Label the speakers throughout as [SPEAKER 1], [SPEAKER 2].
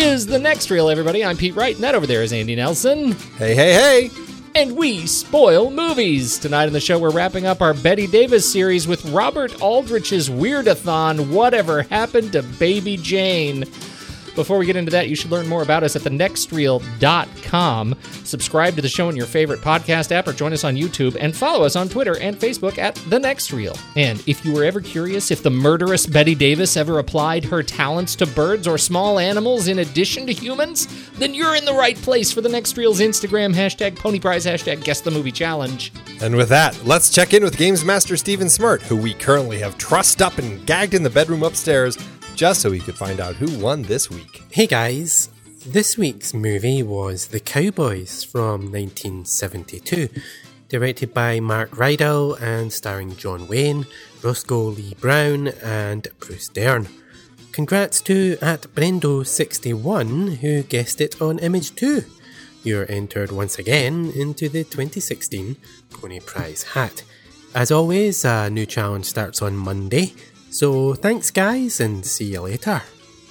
[SPEAKER 1] Is the next reel, everybody. I'm Pete Wright, and that over there is Andy Nelson.
[SPEAKER 2] Hey, hey, hey!
[SPEAKER 1] And we spoil movies. Tonight on the show, we're wrapping up our Bette Davis series with Robert Aldrich's Weirdathon Whatever Happened to Baby Jane. Before we get into that, you should learn more about us at thenextreel.com. Subscribe to the show in your favorite podcast app or join us on YouTube and follow us on Twitter and Facebook at The Next Reel. And if you were ever curious if the murderous Bette Davis ever applied her talents to birds or small animals in addition to humans, then you're in the right place for The Next Reel's Instagram hashtag Pony Prize hashtag Guess the Movie Challenge.
[SPEAKER 2] And with that, let's check in with Games Master Steven Smart, who we currently have trussed up and gagged in the bedroom upstairs just so we could find out who won this week.
[SPEAKER 3] Hey guys, this week's movie was The Cowboys from 1972, directed by Mark Rydell and starring John Wayne, Roscoe Lee Browne, and Bruce Dern. Congrats to at Brendo61 who guessed it on Image 2. You're entered once again into the 2016 Pony Prize hat. As always, a new challenge starts on Monday, so thanks, guys, and see you later.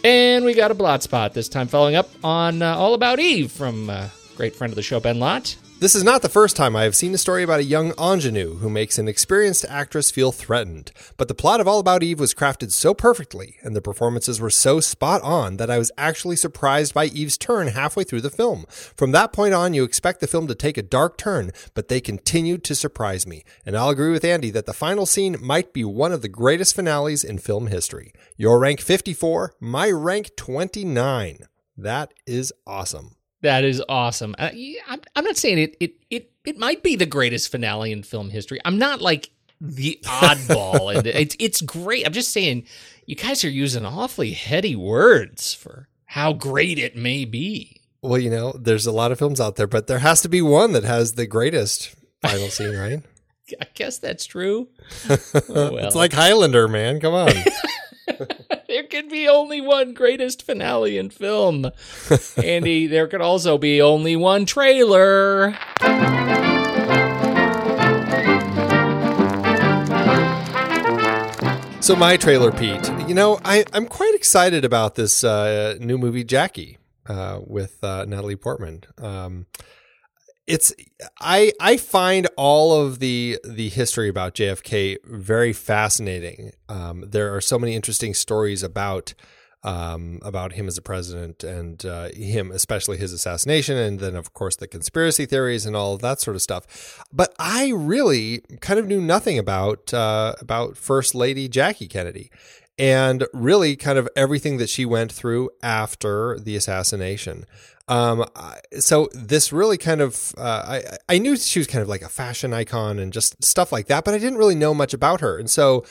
[SPEAKER 1] And we got a blot spot this time, following up on uh, All About Eve from uh, great friend of the show, Ben Lott.
[SPEAKER 2] This is not the first time I have seen a story about a young ingenue who makes an experienced actress feel threatened. But the plot of All About Eve was crafted so perfectly, and the performances were so spot on, that I was actually surprised by Eve's turn halfway through the film. From that point on, you expect the film to take a dark turn, but they continued to surprise me. And I'll agree with Andy that the final scene might be one of the greatest finales in film history. Your rank 54, my rank 29. That is awesome.
[SPEAKER 1] That is awesome. Uh, I'm, I'm not saying it, it it it might be the greatest finale in film history. I'm not like the oddball, and it's it's great. I'm just saying, you guys are using awfully heady words for how great it may be.
[SPEAKER 2] Well, you know, there's a lot of films out there, but there has to be one that has the greatest final scene, right?
[SPEAKER 1] I guess that's true.
[SPEAKER 2] Oh, well. it's like Highlander, man. Come on.
[SPEAKER 1] Could be only one greatest finale in film. Andy, there could also be only one trailer.
[SPEAKER 2] So my trailer, Pete. You know, I, I'm quite excited about this uh, new movie, Jackie, uh, with uh, Natalie Portman. Um, it's I I find all of the the history about JFK very fascinating. Um, there are so many interesting stories about um, about him as a president and uh, him, especially his assassination, and then of course the conspiracy theories and all of that sort of stuff. But I really kind of knew nothing about uh, about First Lady Jackie Kennedy, and really kind of everything that she went through after the assassination. Um, so this really kind of, uh, I, I knew she was kind of like a fashion icon and just stuff like that, but I didn't really know much about her. And so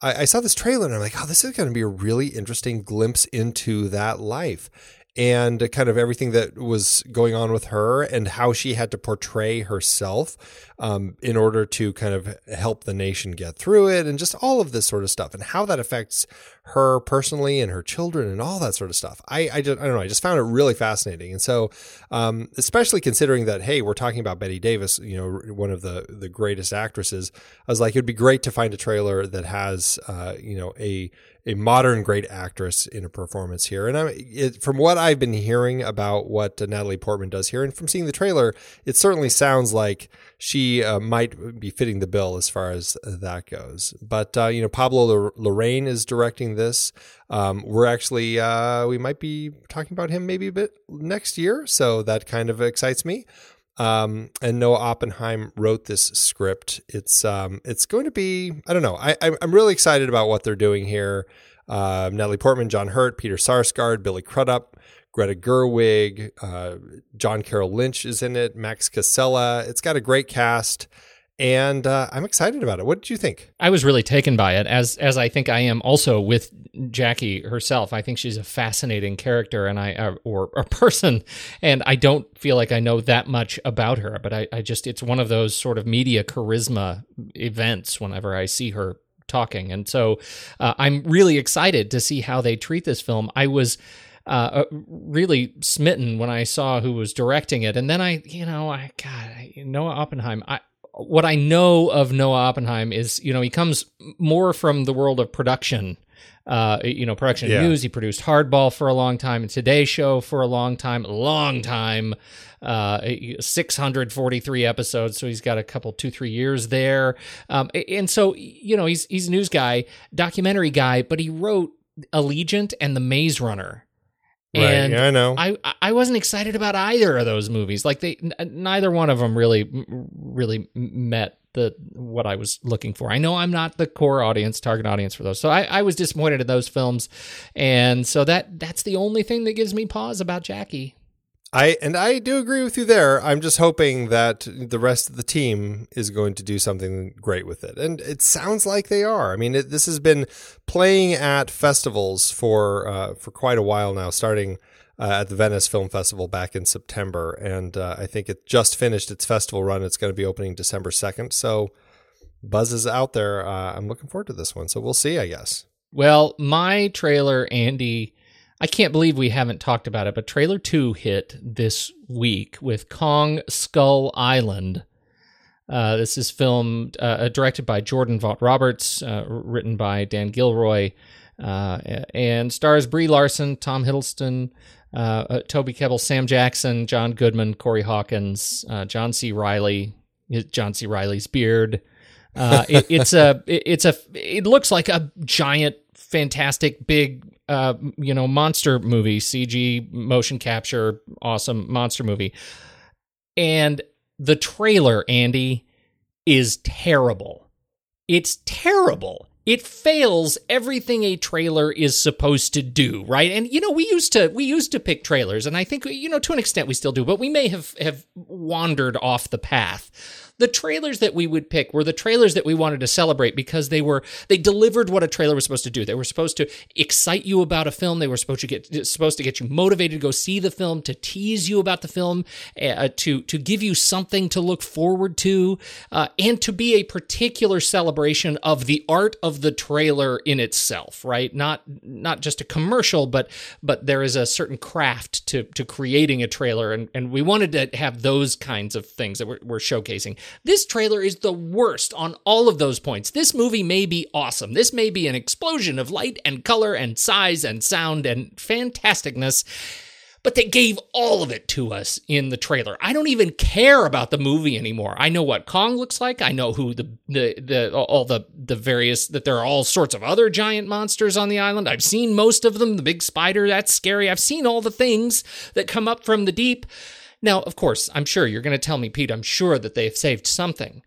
[SPEAKER 2] I, I saw this trailer and I'm like, oh, this is going to be a really interesting glimpse into that life and kind of everything that was going on with her and how she had to portray herself um, in order to kind of help the nation get through it and just all of this sort of stuff and how that affects her personally and her children and all that sort of stuff. I, I, just, I don't know. I just found it really fascinating. And so, um, especially considering that, hey, we're talking about Bette Davis, you know, one of the, the greatest actresses, I was like, it'd be great to find a trailer that has, uh, you know, a, a modern great actress in a performance here. And I, it, from what I've been hearing about what Natalie Portman does here, and from seeing the trailer, it certainly sounds like she uh, might be fitting the bill as far as that goes. But uh, you know, Pablo Larraín is directing this. Um, we're actually uh, we might be talking about him maybe a bit next year, so that kind of excites me. Um, and Noah Oppenheim wrote this script. It's um, it's going to be I don't know. I I'm really excited about what they're doing here. Uh, Natalie Portman, John Hurt, Peter Sarsgaard, Billy Crudup, Greta Gerwig, uh, John Carroll Lynch is in it, Max Casella. It's got a great cast and uh, I'm excited about it. What did you think?
[SPEAKER 1] I was really taken by it, as as I think I am also with Jackie herself. I think she's a fascinating character, and I uh, or a person, and I don't feel like I know that much about her. But I, I just it's one of those sort of media charisma events whenever I see her talking, and so uh, I'm really excited to see how they treat this film. I was. Uh, uh, really smitten when I saw who was directing it, and then I, you know, I God, Noah Oppenheim. I what I know of Noah Oppenheim is, you know, he comes more from the world of production. Uh, you know, production yeah. news. He produced Hardball for a long time, and Today Show for a long time, long time. Uh, 643 episodes, so he's got a couple, two, three years there. Um, and so, you know, he's he's a news guy, documentary guy, but he wrote Allegiant and The Maze Runner.
[SPEAKER 2] And yeah, I know.
[SPEAKER 1] I I wasn't excited about either of those movies. Like they, neither one of them really, really met the what I was looking for. I know I'm not the core audience, target audience for those, so I, I was disappointed in those films, and so that that's the only thing that gives me pause about Jackie.
[SPEAKER 2] I and I do agree with you there. I'm just hoping that the rest of the team is going to do something great with it, and it sounds like they are. I mean, it, this has been playing at festivals for uh, for quite a while now, starting uh, at the Venice Film Festival back in September, and uh, I think it just finished its festival run. It's going to be opening December second, so buzz is out there. Uh, I'm looking forward to this one, so we'll see. I guess.
[SPEAKER 1] Well, my trailer, Andy I can't believe we haven't talked about it, but trailer two hit this week with Kong Skull Island. Uh, this is filmed, uh, uh directed by Jordan Vogt-Roberts, uh, written by Dan Gilroy, uh, and stars Brie Larson, Tom Hiddleston, uh, Toby Kebbell, Sam Jackson, John Goodman, Corey Hawkins, John C. Reilly, John C. Reilly's beard. It, it's a, it, it's a, it looks like a giant, fantastic, big uh, you know, monster movie, CG motion capture, awesome monster movie. And the trailer, Andy, is terrible. It's terrible. It fails everything a trailer is supposed to do, right? And you know, we used to we used to pick trailers, and I think you know to an extent we still do, but we may have have wandered off the path the trailers that we would pick were the trailers that we wanted to celebrate because they were they delivered what a trailer was supposed to do. They were supposed to excite you about a film. They were supposed to get supposed to get you motivated to go see the film, to tease you about the film, uh, to to give you something to look forward to, uh, and to be a particular celebration of the art of the trailer in itself. Right? Not not just a commercial, but but there is a certain craft to to creating a trailer, and and we wanted to have those kinds of things that we're, we're showcasing. This trailer is the worst on all of those points. This movie may be awesome. This may be an explosion of light and color and size and sound and fantasticness. but they gave all of it to us in the trailer. I don't even care about the movie anymore. I know what Kong looks like. I know who the the the all the the various that there are all sorts of other giant monsters on the island. I've seen most of them. The big spider, that's scary. I've seen all the things that come up from the deep. Now, of course, I'm sure you're going to tell me, Pete. I'm sure that they've saved something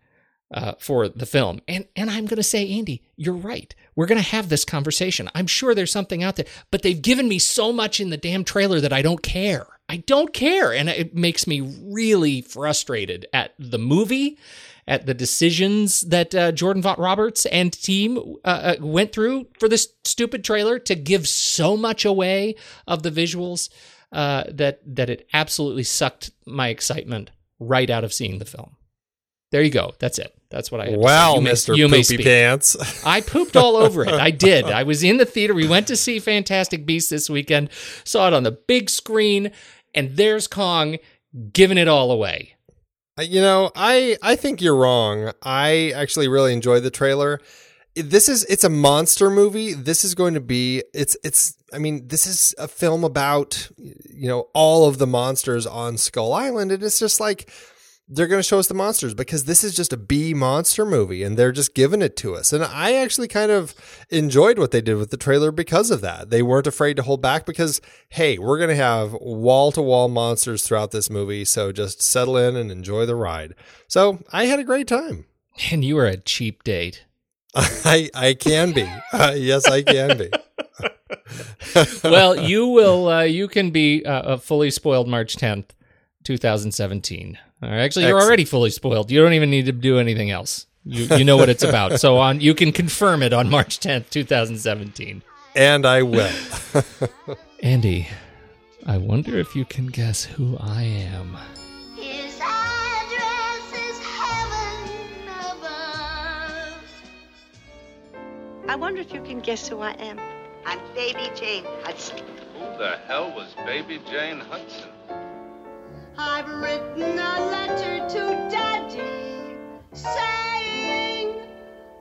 [SPEAKER 1] uh, for the film. And and I'm going to say, Andy, you're right. We're going to have this conversation. I'm sure there's something out there, but they've given me so much in the damn trailer that I don't care. I don't care, and it makes me really frustrated at the movie, at the decisions that uh, Jordan Vogt-Roberts and team uh, uh, went through for this stupid trailer to give so much away of the visuals uh, that that it absolutely sucked my excitement right out of seeing the film. There you go. That's it. That's what I. Had
[SPEAKER 2] wow, Mister Poopy Pants.
[SPEAKER 1] I pooped all over it. I did. I was in the theater. We went to see Fantastic Beasts this weekend. Saw it on the big screen, and there's Kong giving it all away.
[SPEAKER 2] Uh, you know, I I think you're wrong. I actually really enjoyed the trailer. This is it's a monster movie. This is going to be it's it's I mean, this is a film about you know all of the monsters on Skull Island and it's just like they're going to show us the monsters because this is just a B monster movie and they're just giving it to us. And I actually kind of enjoyed what they did with the trailer because of that. They weren't afraid to hold back because, hey, we're going to have wall to wall monsters throughout this movie. So just settle in and enjoy the ride. So I had a great time.
[SPEAKER 1] And you were a cheap date.
[SPEAKER 2] I, I can be. Uh, yes, I can be.
[SPEAKER 1] well, you will. Uh, you can be uh, a fully spoiled March tenth, two thousand seventeen. Actually, you're already fully spoiled. You don't even need to do anything else. You you know what it's about. So on you can confirm it on March 10th, 2017.
[SPEAKER 2] And I will.
[SPEAKER 1] Andy, I wonder if you can guess who I am.
[SPEAKER 4] I wonder if you can guess who I am. I'm Baby Jane Hudson.
[SPEAKER 5] Who the hell was Baby Jane Hudson?
[SPEAKER 4] I've written a letter to Daddy saying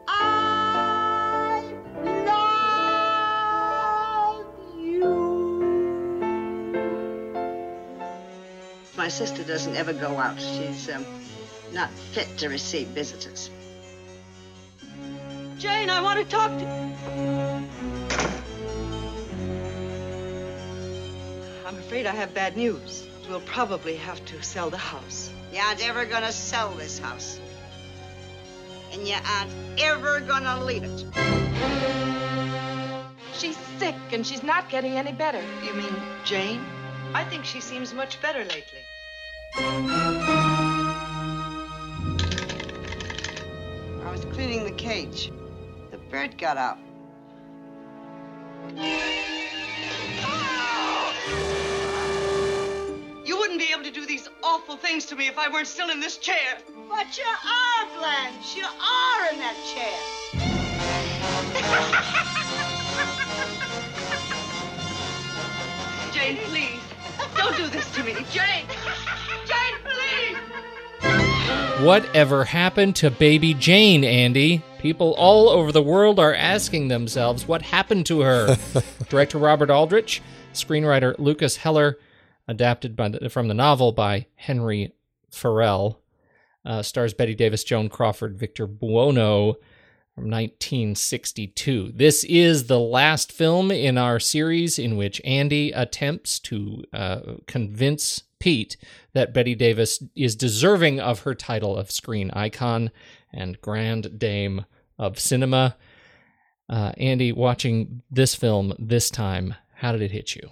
[SPEAKER 4] I love you. My sister doesn't ever go out. She's um, not fit to receive visitors. Jane, I want to talk to you. I'm afraid I have bad news. We'll probably have to sell the house. You aren't ever gonna sell this house. And you aren't ever gonna leave it.
[SPEAKER 6] She's sick and she's not getting any better.
[SPEAKER 4] You mean Jane? I think she seems much better lately. I was cleaning the cage. The bird got out. You wouldn't be able to do these awful things to me if I weren't still in this chair. But you are, Blanche. You are in that chair. Jane, please. Don't do this to me. Jane! Jane, please!
[SPEAKER 1] Whatever happened to baby Jane, Andy? People all over the world are asking themselves what happened to her. Director Robert Aldrich, screenwriter Lukas Heller, adapted the, from the novel by Henry Farrell. Uh, stars Bette Davis, Joan Crawford, Victor Buono from 1962. This is the last film in our series in which Andy attempts to uh, convince Pete that Bette Davis is deserving of her title of screen icon and grand dame of cinema. Uh, Andy, watching this film this time, how did it hit you?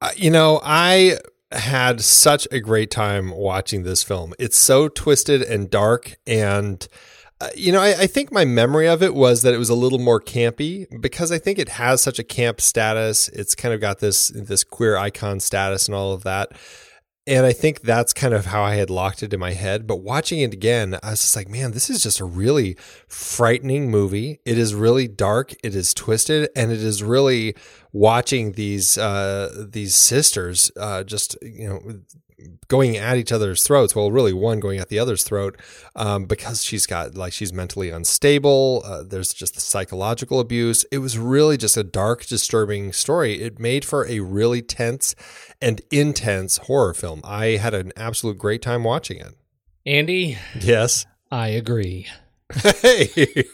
[SPEAKER 2] Uh, you know, I had such a great time watching this film. It's so twisted and dark and uh, you know, I, I, think my memory of it was that it was a little more campy because I think it has such a camp status. It's kind of got this this queer icon status and all of that. And I think that's kind of how I had locked it in my head. But watching it again, I was just like, man, this is just a really frightening movie. It is really dark. It is twisted, and it is really watching these uh, these sisters uh, just you know going at each other's throats. Well, really, one going at the other's throat um, because she's got like she's mentally unstable. Uh, there's just the psychological abuse. It was really just a dark, disturbing story. It made for a really tense and intense horror film. I had an absolute great time watching it.
[SPEAKER 1] Andy,
[SPEAKER 2] Yes.
[SPEAKER 1] I agree.
[SPEAKER 2] Hey,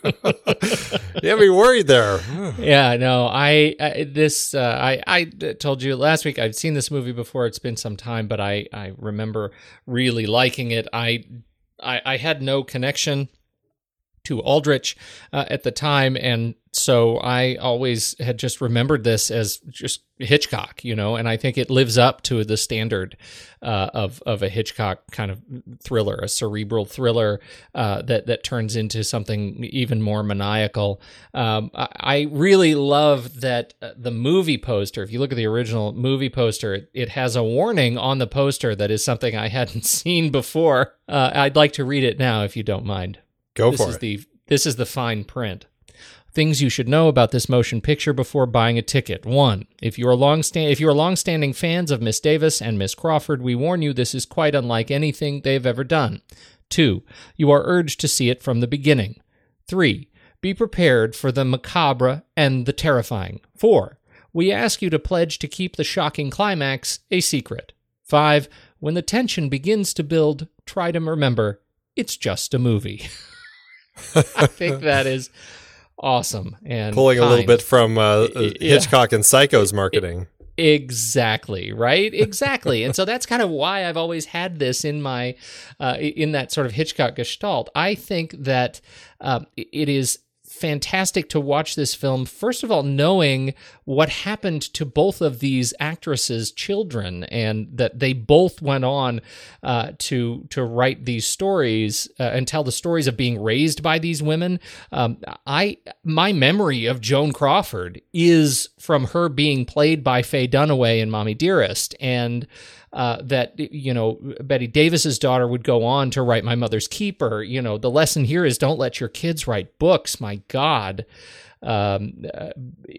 [SPEAKER 2] you have me worried there.
[SPEAKER 1] Yeah, no, I, I this uh, I I told you last week I've seen this movie before. It's been some time, but I I remember really liking it. I I, I had no connection to Aldrich uh, at the time, and so I always had just remembered this as just Hitchcock, you know. And I think it lives up to the standard uh, of of a Hitchcock kind of thriller, a cerebral thriller uh, that that turns into something even more maniacal. Um, I, I really love that uh, the movie poster. If you look at the original movie poster, it, it has a warning on the poster that is something I hadn't seen before. Uh, I'd like to read it now, if you don't mind
[SPEAKER 2] Go
[SPEAKER 1] this
[SPEAKER 2] for
[SPEAKER 1] is
[SPEAKER 2] it.
[SPEAKER 1] the this is the fine print. Things you should know about this motion picture before buying a ticket. One, if you are long if you are long-standing fans of Miss Davis and Miss Crawford, we warn you this is quite unlike anything they've ever done. Two, you are urged to see it from the beginning. Three, be prepared for the macabre and the terrifying. Four, we ask you to pledge to keep the shocking climax a secret. Five, when the tension begins to build, try to remember it's just a movie. I think that is awesome and
[SPEAKER 2] Pulling a little bit from uh, uh,
[SPEAKER 1] Yeah.
[SPEAKER 2] Hitchcock and Psycho's marketing.
[SPEAKER 1] Exactly, right? Exactly. and so that's kind of why I've always had this in my uh, in that sort of Hitchcock gestalt. I think that um, it is fantastic to watch this film first of all knowing what happened to both of these actresses children and that they both went on uh, to to write these stories uh, and tell the stories of being raised by these women. Um, i my memory of joan crawford is from her being played by faye dunaway in mommy dearest. And uh, that you know Bette Davis's daughter would go on to write My Mother's Keeper. You know the lesson here is don't let your kids write books. My God, um, uh,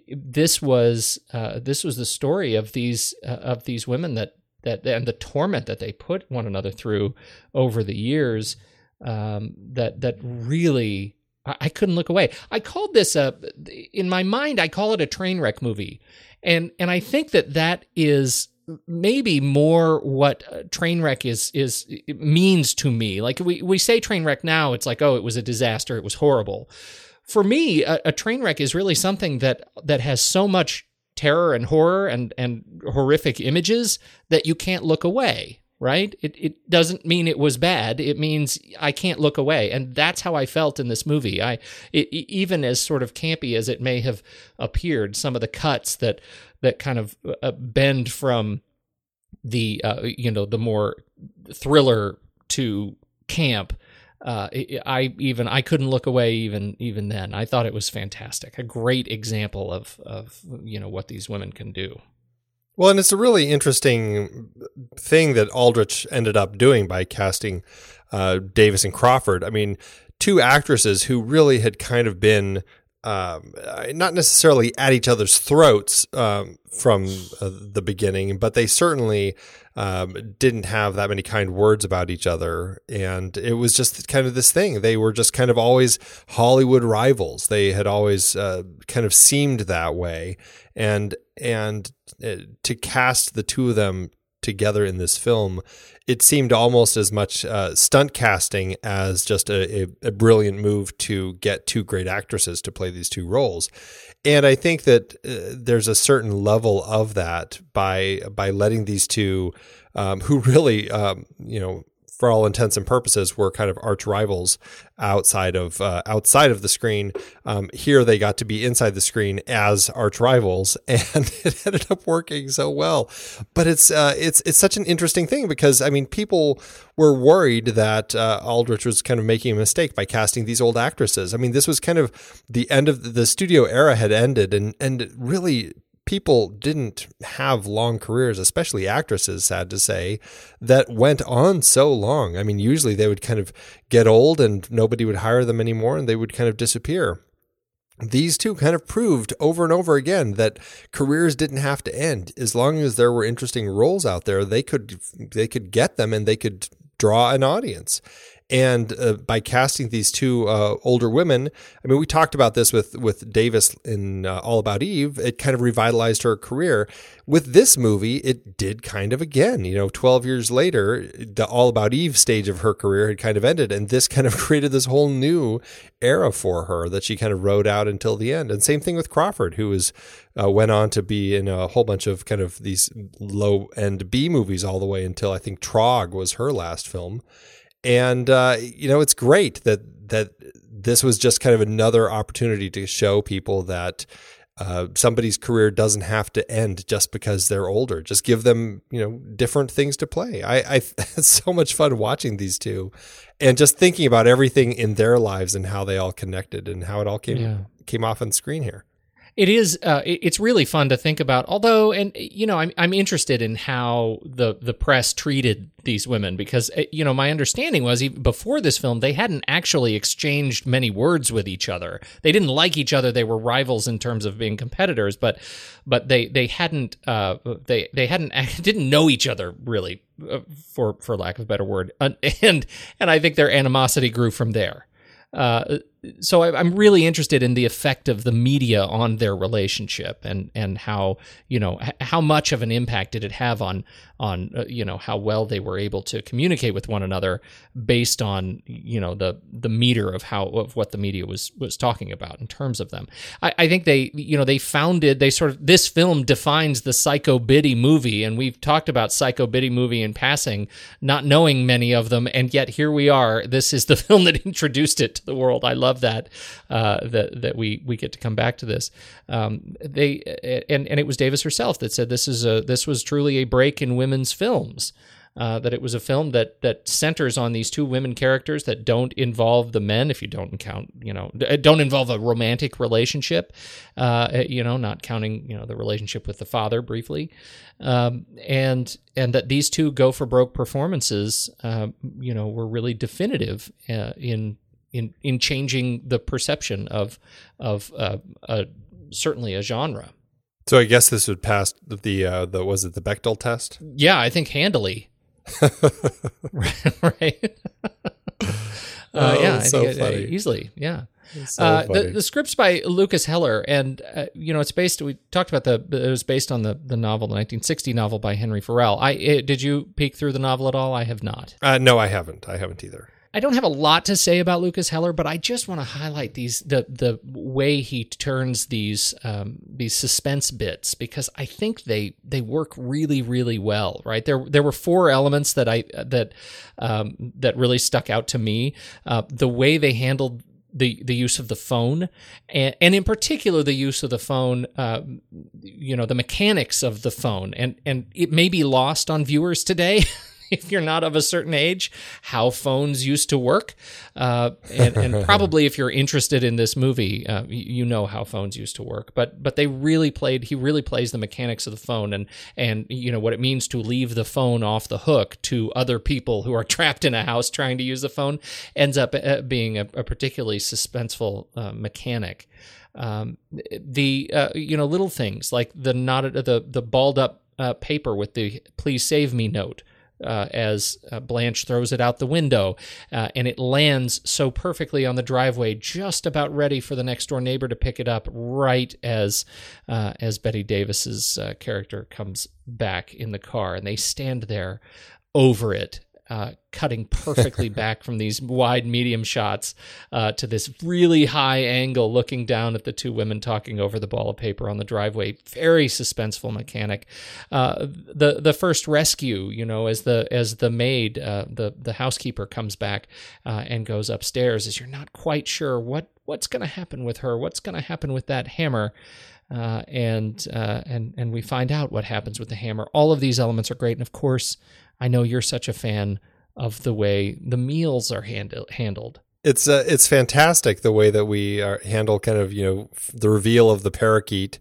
[SPEAKER 1] this was uh, this was the story of these uh, of these women that that and the torment that they put one another through over the years. Um, that that really I, I couldn't look away. I called this a in my mind. I call it a train wreck movie, and and I think that that is maybe more what train wreck is is means to me. Like we we say train wreck now, it's like oh, it was a disaster, it was horrible. For me, a, a train wreck is really something that that has so much terror and horror and and horrific images that you can't look away. Right? It it doesn't mean it was bad. It means I can't look away, and that's how I felt in this movie. I it, even as sort of campy as it may have appeared, some of the cuts that that kind of uh, bend from the uh, you know the more thriller to camp uh, I even I couldn't look away even even then. I thought it was fantastic, a great example of of you know what these women can do.
[SPEAKER 2] Well, and it's a really interesting thing that Aldrich ended up doing by casting uh, Davis and Crawford. I mean, two actresses who really had kind of been um, not necessarily at each other's throats um, from uh, the beginning, but they certainly um, didn't have that many kind words about each other. And it was just kind of this thing. They were just kind of always Hollywood rivals. They had always uh, kind of seemed that way. And and uh, to cast the two of them together in this film, it seemed almost as much uh, stunt casting as just a, a, a, brilliant move to get two great actresses to play these two roles. And I think that uh, there's a certain level of that by by letting these two, um, who really, um, you know, for all intents and purposes, were kind of arch rivals outside of uh, outside of the screen. Um, here, they got to be inside the screen as arch rivals, and it ended up working so well. But it's uh, it's it's such an interesting thing because I mean, people were worried that uh, Aldrich was kind of making a mistake by casting these old actresses. I mean, this was kind of the end of the studio era had ended, and and really people didn't have long careers, especially actresses, sad to say, that went on so long. I mean, usually they would kind of get old and nobody would hire them anymore and they would kind of disappear. these two kind of proved over and over again that careers didn't have to end as long as there were interesting roles out there they could they could get them and they could draw an audience and uh, by casting these two uh, older women, I mean, we talked about this with with Davis in uh, All About Eve. It kind of revitalized her career. With this movie, it did kind of again. You know, twelve years later, the All About Eve stage of her career had kind of ended, and this kind of created this whole new era for her that she kind of rode out until the end. And same thing with Crawford, who was uh, went on to be in a whole bunch of kind of these low end B movies all the way until I think Trog was her last film and uh, you know it's great that that this was just kind of another opportunity to show people that uh, somebody's career doesn't have to end just because they're older. Just give them, you know, different things to play. I, I it's so much fun watching these two, and just thinking about everything in their lives and how they all connected and how it all came yeah. came off on screen here
[SPEAKER 1] it is uh, it's really fun to think about although and you know I'm, I'm interested in how the the press treated these women because uh, you know my understanding was even before this film they hadn't actually exchanged many words with each other. They didn't like each other. They were rivals in terms of being competitors but but they they hadn't uh, they they hadn't didn't know each other really uh, for for lack of a better word. And and I think their animosity grew from there. Uh, so I, am really interested in the effect of the media on their relationship and and how you know how much of an impact did it have on on uh, you know how well they were able to communicate with one another based on you know the the meter of how of what the media was was talking about in terms of them. I, I think they you know they founded they sort of this film defines the Psycho Biddy movie and we've talked about Psycho Biddy movie in passing, not knowing many of them, and yet here we are. This is the film that introduced it to the world. I love love that uh, that that we we get to come back to this. Um, they and and it was Davis herself that said this is a this was truly a break in women's films. Uh, that it was a film that that centers on these two women characters that don't involve the men. If you don't count, you know, don't involve a romantic relationship. Uh, you know, not counting you know the relationship with the father briefly, um, and and that these two go for broke performances. Uh, you know, were really definitive uh, in in in changing the perception of of uh, uh, certainly a genre.
[SPEAKER 2] So I guess this would pass the uh, the was it the Bechdel test?
[SPEAKER 1] Yeah, I think handily. right. Uh, oh, yeah, so it, uh, easily. Yeah. So uh, the, the script's by Lukas Heller, and uh, you know it's based. We talked about the. It was based on the the novel, the 1960 novel by Henry Farrell. I it, did you peek through the novel at all? I have not.
[SPEAKER 2] Uh, no, I haven't. I haven't either.
[SPEAKER 1] I don't have a lot to say about Lukas Heller, but I just want to highlight these the the way he turns these um, these suspense bits because I think they they work really really well. Right there there were four elements that I that um, that really stuck out to me. Uh, the way they handled the the use of the phone and, and in particular the use of the phone uh, you know the mechanics of the phone and and it may be lost on viewers today if you're not of a certain age, how phones used to work. Uh, and, and, probably if you're interested in this movie, uh, you know how phones used to work. But but they really played. He really plays the mechanics of the phone and and you know what it means to leave the phone off the hook to other people who are trapped in a house trying to use the phone. Ends up uh, being a, a particularly suspenseful uh, mechanic. Um, the uh, you know little things like the knotted the the balled up uh, paper with the "Please save me" note uh, as uh, Blanche throws it out the window, uh, and it lands so perfectly on the driveway, just about ready for the next door neighbor to pick it up, right as uh, as Bette Davis's uh, character comes back in the car, and they stand there over it uh, cutting perfectly back from these wide medium shots uh, to this really high angle looking down at the two women talking over the ball of paper on the driveway. Very suspenseful mechanic. Uh, the the first rescue you know as the as the maid uh, the the housekeeper comes back uh, and goes upstairs as you're not quite sure what what's going to happen with her what's going to happen with that hammer uh, and and and we find out what happens with the hammer. All of these elements are great and of course I know you're such a fan of the way the meals are handle, handled.
[SPEAKER 2] It's uh, it's fantastic the way that we are, handle kind of you know the reveal of the parakeet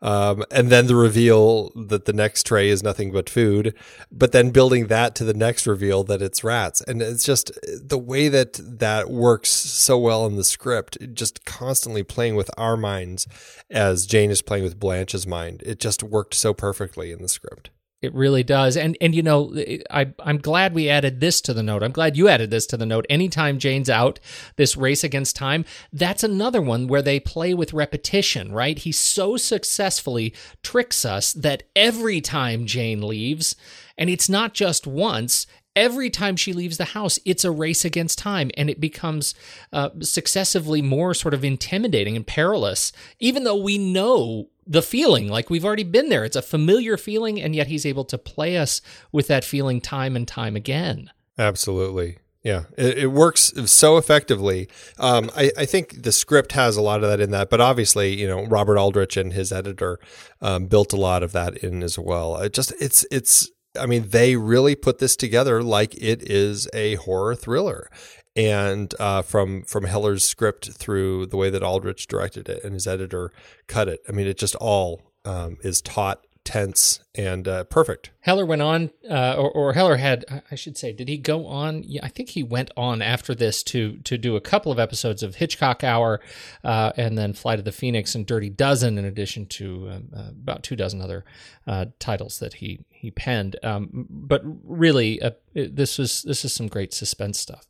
[SPEAKER 2] Um, and then the reveal that the next tray is nothing but food, but then building that to the next reveal that it's rats. And it's just the way that that works so well in the script, just constantly playing with our minds as Jane is playing with Blanche's mind. It just worked so perfectly in the script.
[SPEAKER 1] It really does. And and you know, I I'm glad we added this to the note. I'm glad you added this to the note. Anytime Jane's out, this race against time, that's another one where they play with repetition, right? He so successfully tricks us that every time Jane leaves, and it's not just once, every time she leaves the house, it's a race against time, and it becomes uh, successively more sort of intimidating and perilous, even though we know the feeling like we've already been there. It's a familiar feeling, and yet he's able to play us with that feeling time and time again.
[SPEAKER 2] Absolutely. Yeah, it, it works so effectively. Um, I, I, think the script has a lot of that in that, but obviously, you know, Robert Aldrich and his editor um, built a lot of that in as well. It just it's it's I mean, they really put this together like it is a horror thriller. And uh, from from Heller's script through the way that Aldrich directed it and his editor cut it, I mean, it just all um, is taut tense and uh, perfect.
[SPEAKER 1] Heller went on, uh, or, or, Heller had, I should say, did he go on? Yeah, I think he went on after this to to do a couple of episodes of Hitchcock Hour, uh, and then Flight of the Phoenix and Dirty Dozen, in addition to um, uh, about two dozen other uh, titles that he he penned. Um, but really, this was this is some great suspense stuff.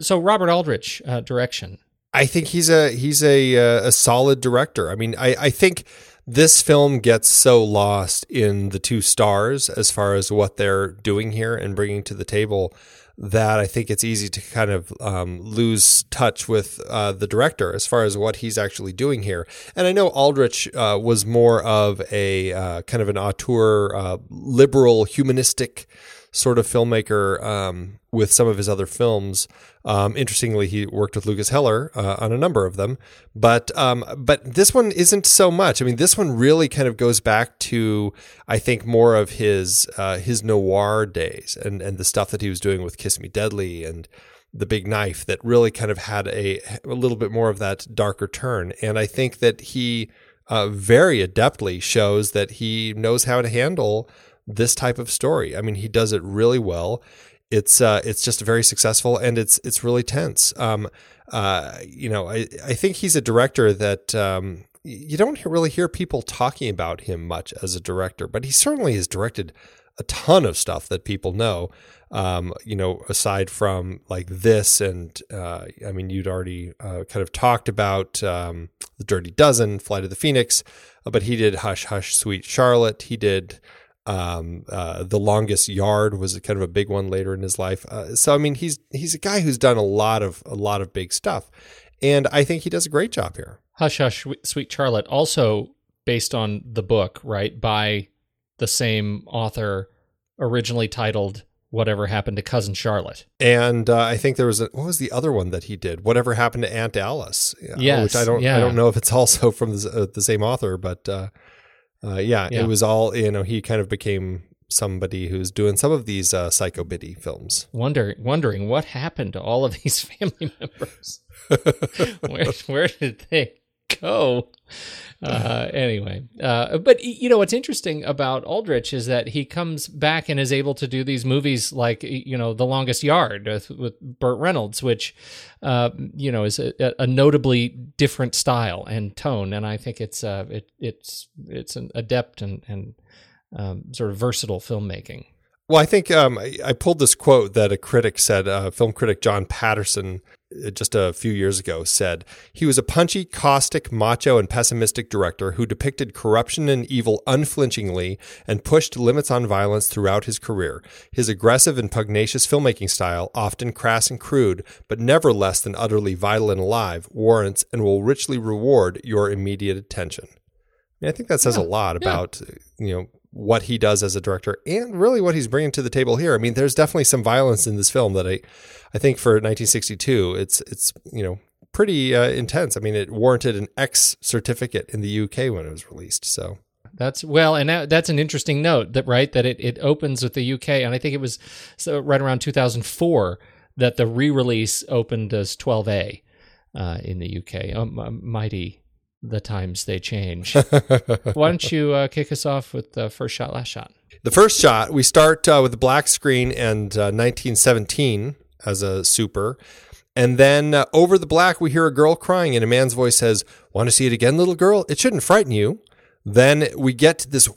[SPEAKER 1] So Robert Aldrich direction.
[SPEAKER 2] I think he's a he's a a solid director. I mean, I I think this film gets so lost in the two stars as far as what they're doing here and bringing to the table that I think it's easy to kind of um, lose touch with uh, the director as far as what he's actually doing here. And I know Aldrich uh, was more of a uh, kind of an auteur, uh, liberal, humanistic sort of filmmaker um, with some of his other films. Um, interestingly, he worked with Lukas Heller uh, on a number of them, but um, but this one isn't so much. I mean, this one really kind of goes back to I think more of his uh, his noir days and and the stuff that he was doing with Kiss Me Deadly and the big knife that really kind of had a a little bit more of that darker turn. And I think that he uh, very adeptly shows that he knows how to handle this type of story. I mean, he does it really well. It's uh, it's just very successful and it's it's really tense. Um, uh, you know, I I think he's a director that um, you don't really hear people talking about him much as a director, but he certainly has directed a ton of stuff that people know. Um, you know, aside from like this, and uh, I mean, you'd already uh, kind of talked about um, the Dirty Dozen, Flight of the Phoenix, but he did Hush Hush Sweet Charlotte. He did um, uh, the longest yard was kind of a big one later in his life. Uh, so I mean, he's he's a guy who's done a lot of a lot of big stuff, and I think he does a great job here.
[SPEAKER 1] Hush Hush Sweet Charlotte, also based on the book, right by the same author, originally titled "Whatever Happened to Cousin Charlotte."
[SPEAKER 2] And uh, I think there was a, what was the other one that he did? Whatever Happened to Aunt Alice?
[SPEAKER 1] Yes,
[SPEAKER 2] which I don't
[SPEAKER 1] yeah.
[SPEAKER 2] I don't know if it's also from the, uh, the same author, but uh, uh, yeah, yeah, it was all you know. He kind of became somebody who's doing some of these uh, Psycho Biddy films.
[SPEAKER 1] Wonder, wondering what happened to all of these family members. where, where did they go? Uh, anyway, uh, but you know what's interesting about Aldrich is that he comes back and is able to do these movies like you know The Longest Yard with, with Burt Reynolds, which uh, you know is a, a, notably different style and tone, and I think it's uh, it, it's it's an adept and and um, sort of versatile filmmaking.
[SPEAKER 2] Well, I think um, I, I, pulled this quote that a critic said, uh, film critic John Patterson, Uh, just a few years ago, said he was a punchy, caustic, macho, and pessimistic director who depicted corruption and evil unflinchingly and pushed limits on violence throughout his career. His aggressive and pugnacious filmmaking style, often crass and crude, but never less than utterly vital and alive, warrants and will richly reward your immediate attention. I, mean, I think that says yeah, a lot about yeah. you know what he does as a director and really what he's bringing to the table here. I mean, there's definitely some violence in this film that I, I think for 1962, it's it's you know pretty uh, intense. I mean, it warranted an X certificate in the UK when it was released. So
[SPEAKER 1] that's well, and that, that's an interesting note that right that it it opens with the UK, and I think it was so right around 2004 that the re-release opened as 12A uh, in the UK. Um, mighty the times they change. Why don't you uh, kick us off with the first shot, last shot?
[SPEAKER 2] The first shot, we start uh, with the black screen and uh, 1917 as a super. And then uh, over the black, we hear a girl crying, and a man's voice says, Want to see it again, little girl? It shouldn't frighten you. Then we get to this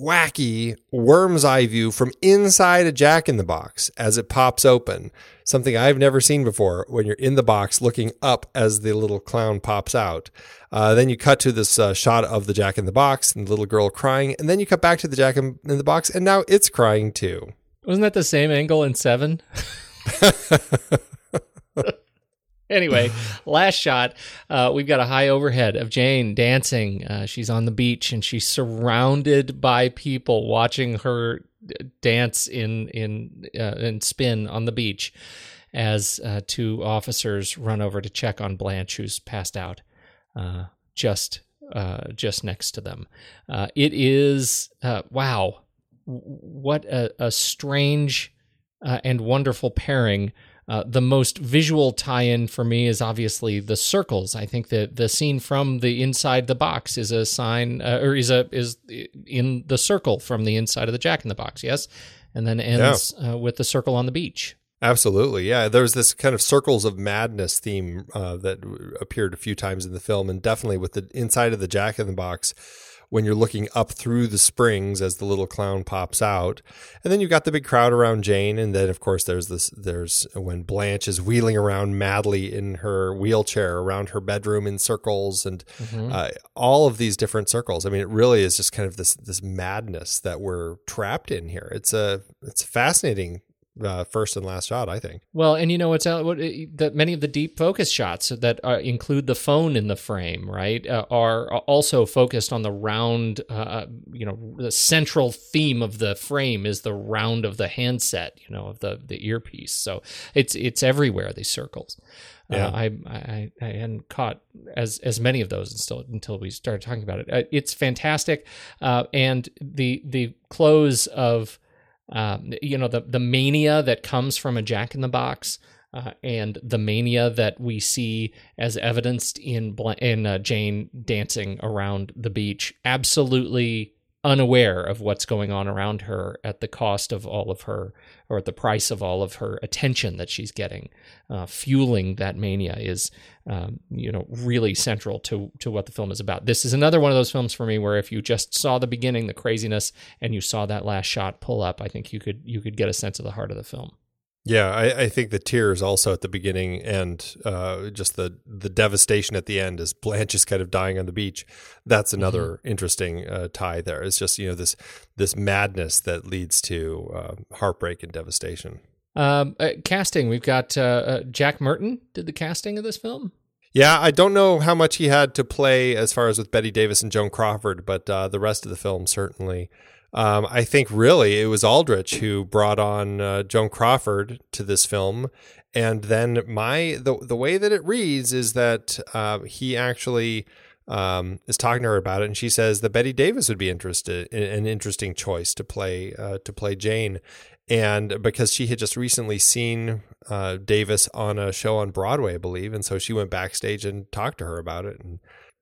[SPEAKER 2] wacky worm's eye view from inside a jack in the box as it pops open. Something I've never seen before when you're in the box looking up as the little clown pops out. Uh, then you cut to this uh, shot of the jack in the box and the little girl crying. And then you cut back to the jack in, in the box and now it's crying too.
[SPEAKER 1] Wasn't that the same angle in Seven? anyway, last shot, uh, we've got a high overhead of Jane dancing. Uh, she's on the beach and she's surrounded by people watching her dance in in uh, and spin on the beach as uh, two officers run over to check on Blanche, who's passed out uh, just uh, just next to them. it is wow, what a, a strange and wonderful pairing uh, the most visual tie-in for me is obviously the circles. I think that the scene from the inside the box is a sign, uh, or is a is in the circle from the inside of the Jack in the Box. Yes, and then ends yeah. uh, with the circle on the beach.
[SPEAKER 2] Absolutely, yeah. There's this kind of circles of madness theme uh, that appeared a few times in the film, and definitely with the inside of the Jack in the Box when you're looking up through the springs as the little clown pops out. And then you've got the big crowd around Jane. And then, of course, there's this, there's when Blanche is wheeling around madly in her wheelchair around her bedroom in circles and mm-hmm. uh, all of these different circles. I mean, it really is just kind of this, this madness that we're trapped in here. It's a, it's fascinating uh, first and last shot, I think.
[SPEAKER 1] Well, and you know what's out, what that many of the deep focus shots that uh, include the phone in the frame, right, uh, are also focused on the round. Uh, uh, you know, the central theme of the frame is the round of the handset. You know, of the the earpiece. So it's it's everywhere. These circles. Uh, yeah. I, I I hadn't caught as as many of those until until we started talking about it. it's fantastic, and the the close of um, you know the the mania that comes from a Jack in the Box. Uh, and the mania that we see as evidenced in in uh, Jane dancing around the beach, absolutely unaware of what's going on around her at the cost of all of her or at the price of all of her attention that she's getting. Uh, fueling that mania is um, you know really central to to what the film is about. This is another one of those films for me where if you just saw the beginning the craziness and you saw that last shot pull up i think you could you could get a sense of the heart of the film
[SPEAKER 2] yeah, I, I, think the tears also at the beginning and uh, just the the devastation at the end as Blanche is kind of dying on the beach. That's another mm-hmm. interesting uh, tie there. It's just you know this this madness that leads to uh, heartbreak and devastation.
[SPEAKER 1] Um, uh, casting, we've got uh, uh, Jack Merton did the casting of this film.
[SPEAKER 2] Yeah, I don't know how much he had to play as far as with Bette Davis and Joan Crawford, but the rest of the film certainly um, I think really it was Aldrich who brought on uh, Joan Crawford to this film, and then my the the way that it reads is that uh, he actually um, is talking to her about it, and she says that Bette Davis would be interested in an interesting choice to play uh, to play Jane, and because she had just recently seen uh, Davis on a show on Broadway, I believe, and so she went backstage and talked to her about it, and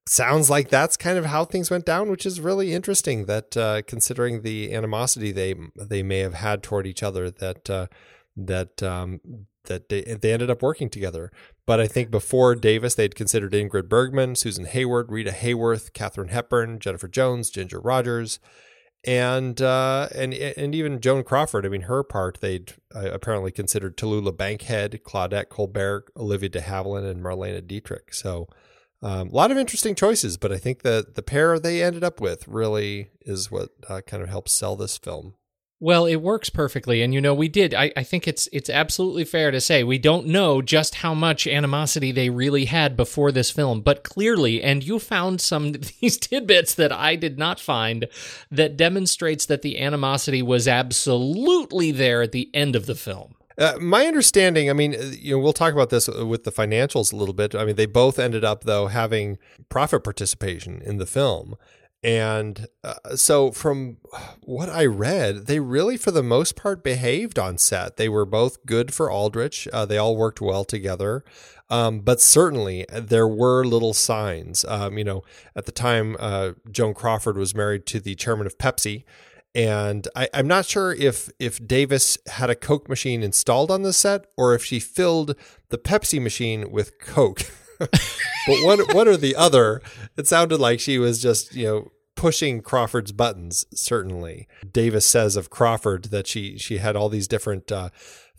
[SPEAKER 2] sounds like that's kind of how things went down, which is really interesting. That uh, considering the animosity they they may have had toward each other, that uh, that um, that they they ended up working together. But I think before Davis, they'd considered Ingrid Bergman, Susan Hayward, Rita Hayworth, Katharine Hepburn, Jennifer Jones, Ginger Rogers, and uh, and and even Joan Crawford. I mean, her part they'd uh, apparently considered Tallulah Bankhead, Claudette Colbert, Olivia De Havilland, and Marlene Dietrich. So um, a lot of interesting choices, but I think that the pair they ended up with really is what uh, kind of helps sell this film.
[SPEAKER 1] Well, it works perfectly, and you know we did. I, I think it's it's absolutely fair to say we don't know just how much animosity they really had before this film, but clearly, and you found some these tidbits that I did not find that demonstrates that the animosity was absolutely there at the end of the film.
[SPEAKER 2] Uh, my understanding, I mean, uh, you know, we'll talk about this uh, with the financials a little bit. I mean, they both ended up though having profit participation in the film, And uh, so, from what I read, they really, for the most part, behaved on set. They were both good for Aldrich. Uh, they all worked well together. Um, but certainly, there were little signs. Um, you know, at the time, Joan Crawford was married to the chairman of Pepsi. And I, I'm not sure if if Davis had a Coke machine installed on the set or if she filled the Pepsi machine with Coke. but one one or the other, it sounded like she was just you know pushing Crawford's buttons. Certainly, Davis says of Crawford that she she had all these different. Uh,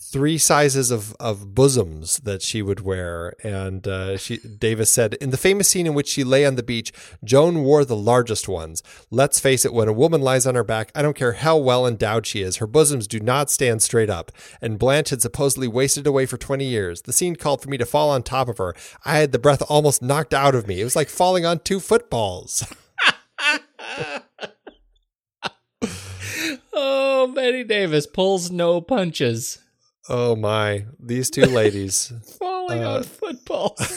[SPEAKER 2] three sizes of, of bosoms that she would wear. And uh, she Davis said, in the famous scene in which she lay on the beach, Joan wore the largest ones. Let's face it, when a woman lies on her back, I don't care how well endowed she is, her bosoms do not stand straight up. And Blanche had supposedly wasted away for 20 years. The scene called for me to fall on top of her. I had the breath almost knocked out of me. It was like falling on two footballs.
[SPEAKER 1] oh, Bette Davis pulls no punches.
[SPEAKER 2] Oh my, these two ladies
[SPEAKER 1] falling uh, on football.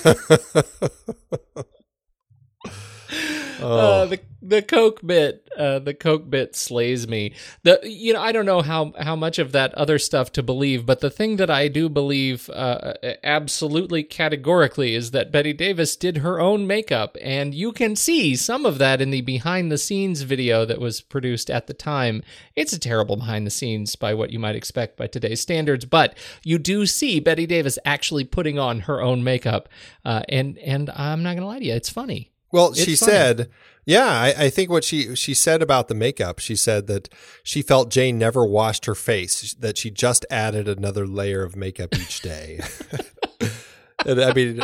[SPEAKER 1] oh. Uh, the the coke bit uh, the coke bit slays me. The you know i don't know how how much of that other stuff to believe but the thing that i do believe uh, absolutely categorically is that bette davis did her own makeup and you can see some of that in the behind the scenes video that was produced at the time. It's a terrible behind the scenes by what you might expect by today's standards but you do see bette davis actually putting on her own makeup. Uh, and and i'm not gonna lie to you it's funny
[SPEAKER 2] well, it's she funny. said, yeah, I, I, think what she she said about the makeup, she said that she felt Jane never washed her face, that she just added another layer of makeup each day. and I mean,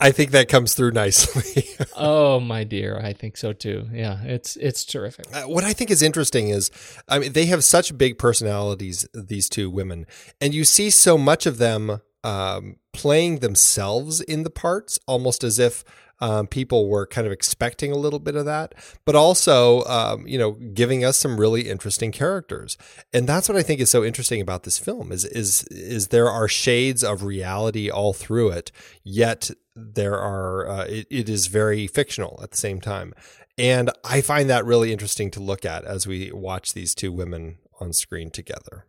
[SPEAKER 2] I think that comes through nicely.
[SPEAKER 1] oh my dear, I think so too. Yeah, it's it's terrific.
[SPEAKER 2] Uh, what I think is interesting is, I mean, they have such big personalities. These two women, and you see so much of them um, playing themselves in the parts, almost as if um, people were kind of expecting a little bit of that, but also, um, you know, giving us some really interesting characters. And that's what I think is so interesting about this film is is is there are shades of reality all through it, yet there are uh, it, it is very fictional at the same time. And I find that really interesting to look at as we watch these two women on screen together.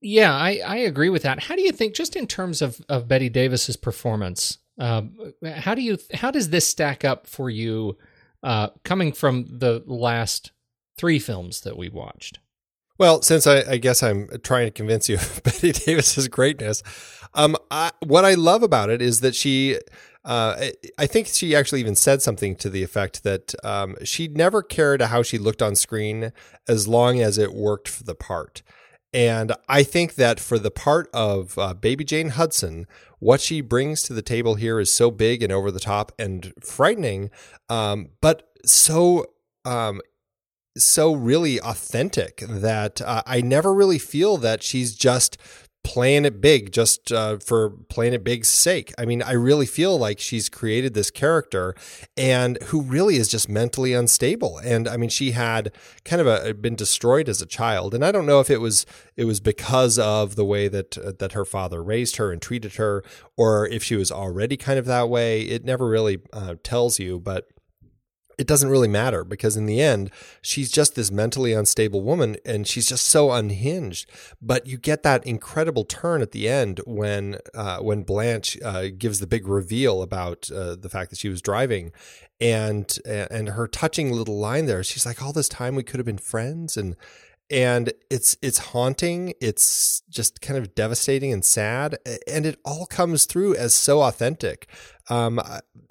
[SPEAKER 1] Yeah, I, I agree with that. How do you think, just in terms of, of Bette Davis's performance, um, how do you how does this stack up for you uh, coming from the last three films that we watched?
[SPEAKER 2] Well, since I, I, guess I'm trying to convince you of Bette Davis's greatness, um, I, what I love about it is that she, uh, I think she actually even said something to the effect that um, she never cared how she looked on screen as long as it worked for the part. And I think that for the part of uh, Baby Jane Hudson, what she brings to the table here is so big and over the top and frightening, um, but so um, so really authentic that uh, I never really feel that she's just playing it big just uh, for playing it big's sake. I mean, I really feel like she's created this character and who really is just mentally unstable. And I mean, she had kind of a, been destroyed as a child, and I don't know if it was it was because of the way that uh, that her father raised her and treated her, or if she was already kind of that way. It never really uh, tells you, but it doesn't really matter because in the end, she's just this mentally unstable woman and she's just so unhinged. But you get that incredible turn at the end when uh, when Blanche uh, gives the big reveal about uh, the fact that she was driving, and and her touching little line there. She's like, "All this time we could have been friends," and and it's it's haunting it's just kind of devastating and sad and it all comes through as so authentic um,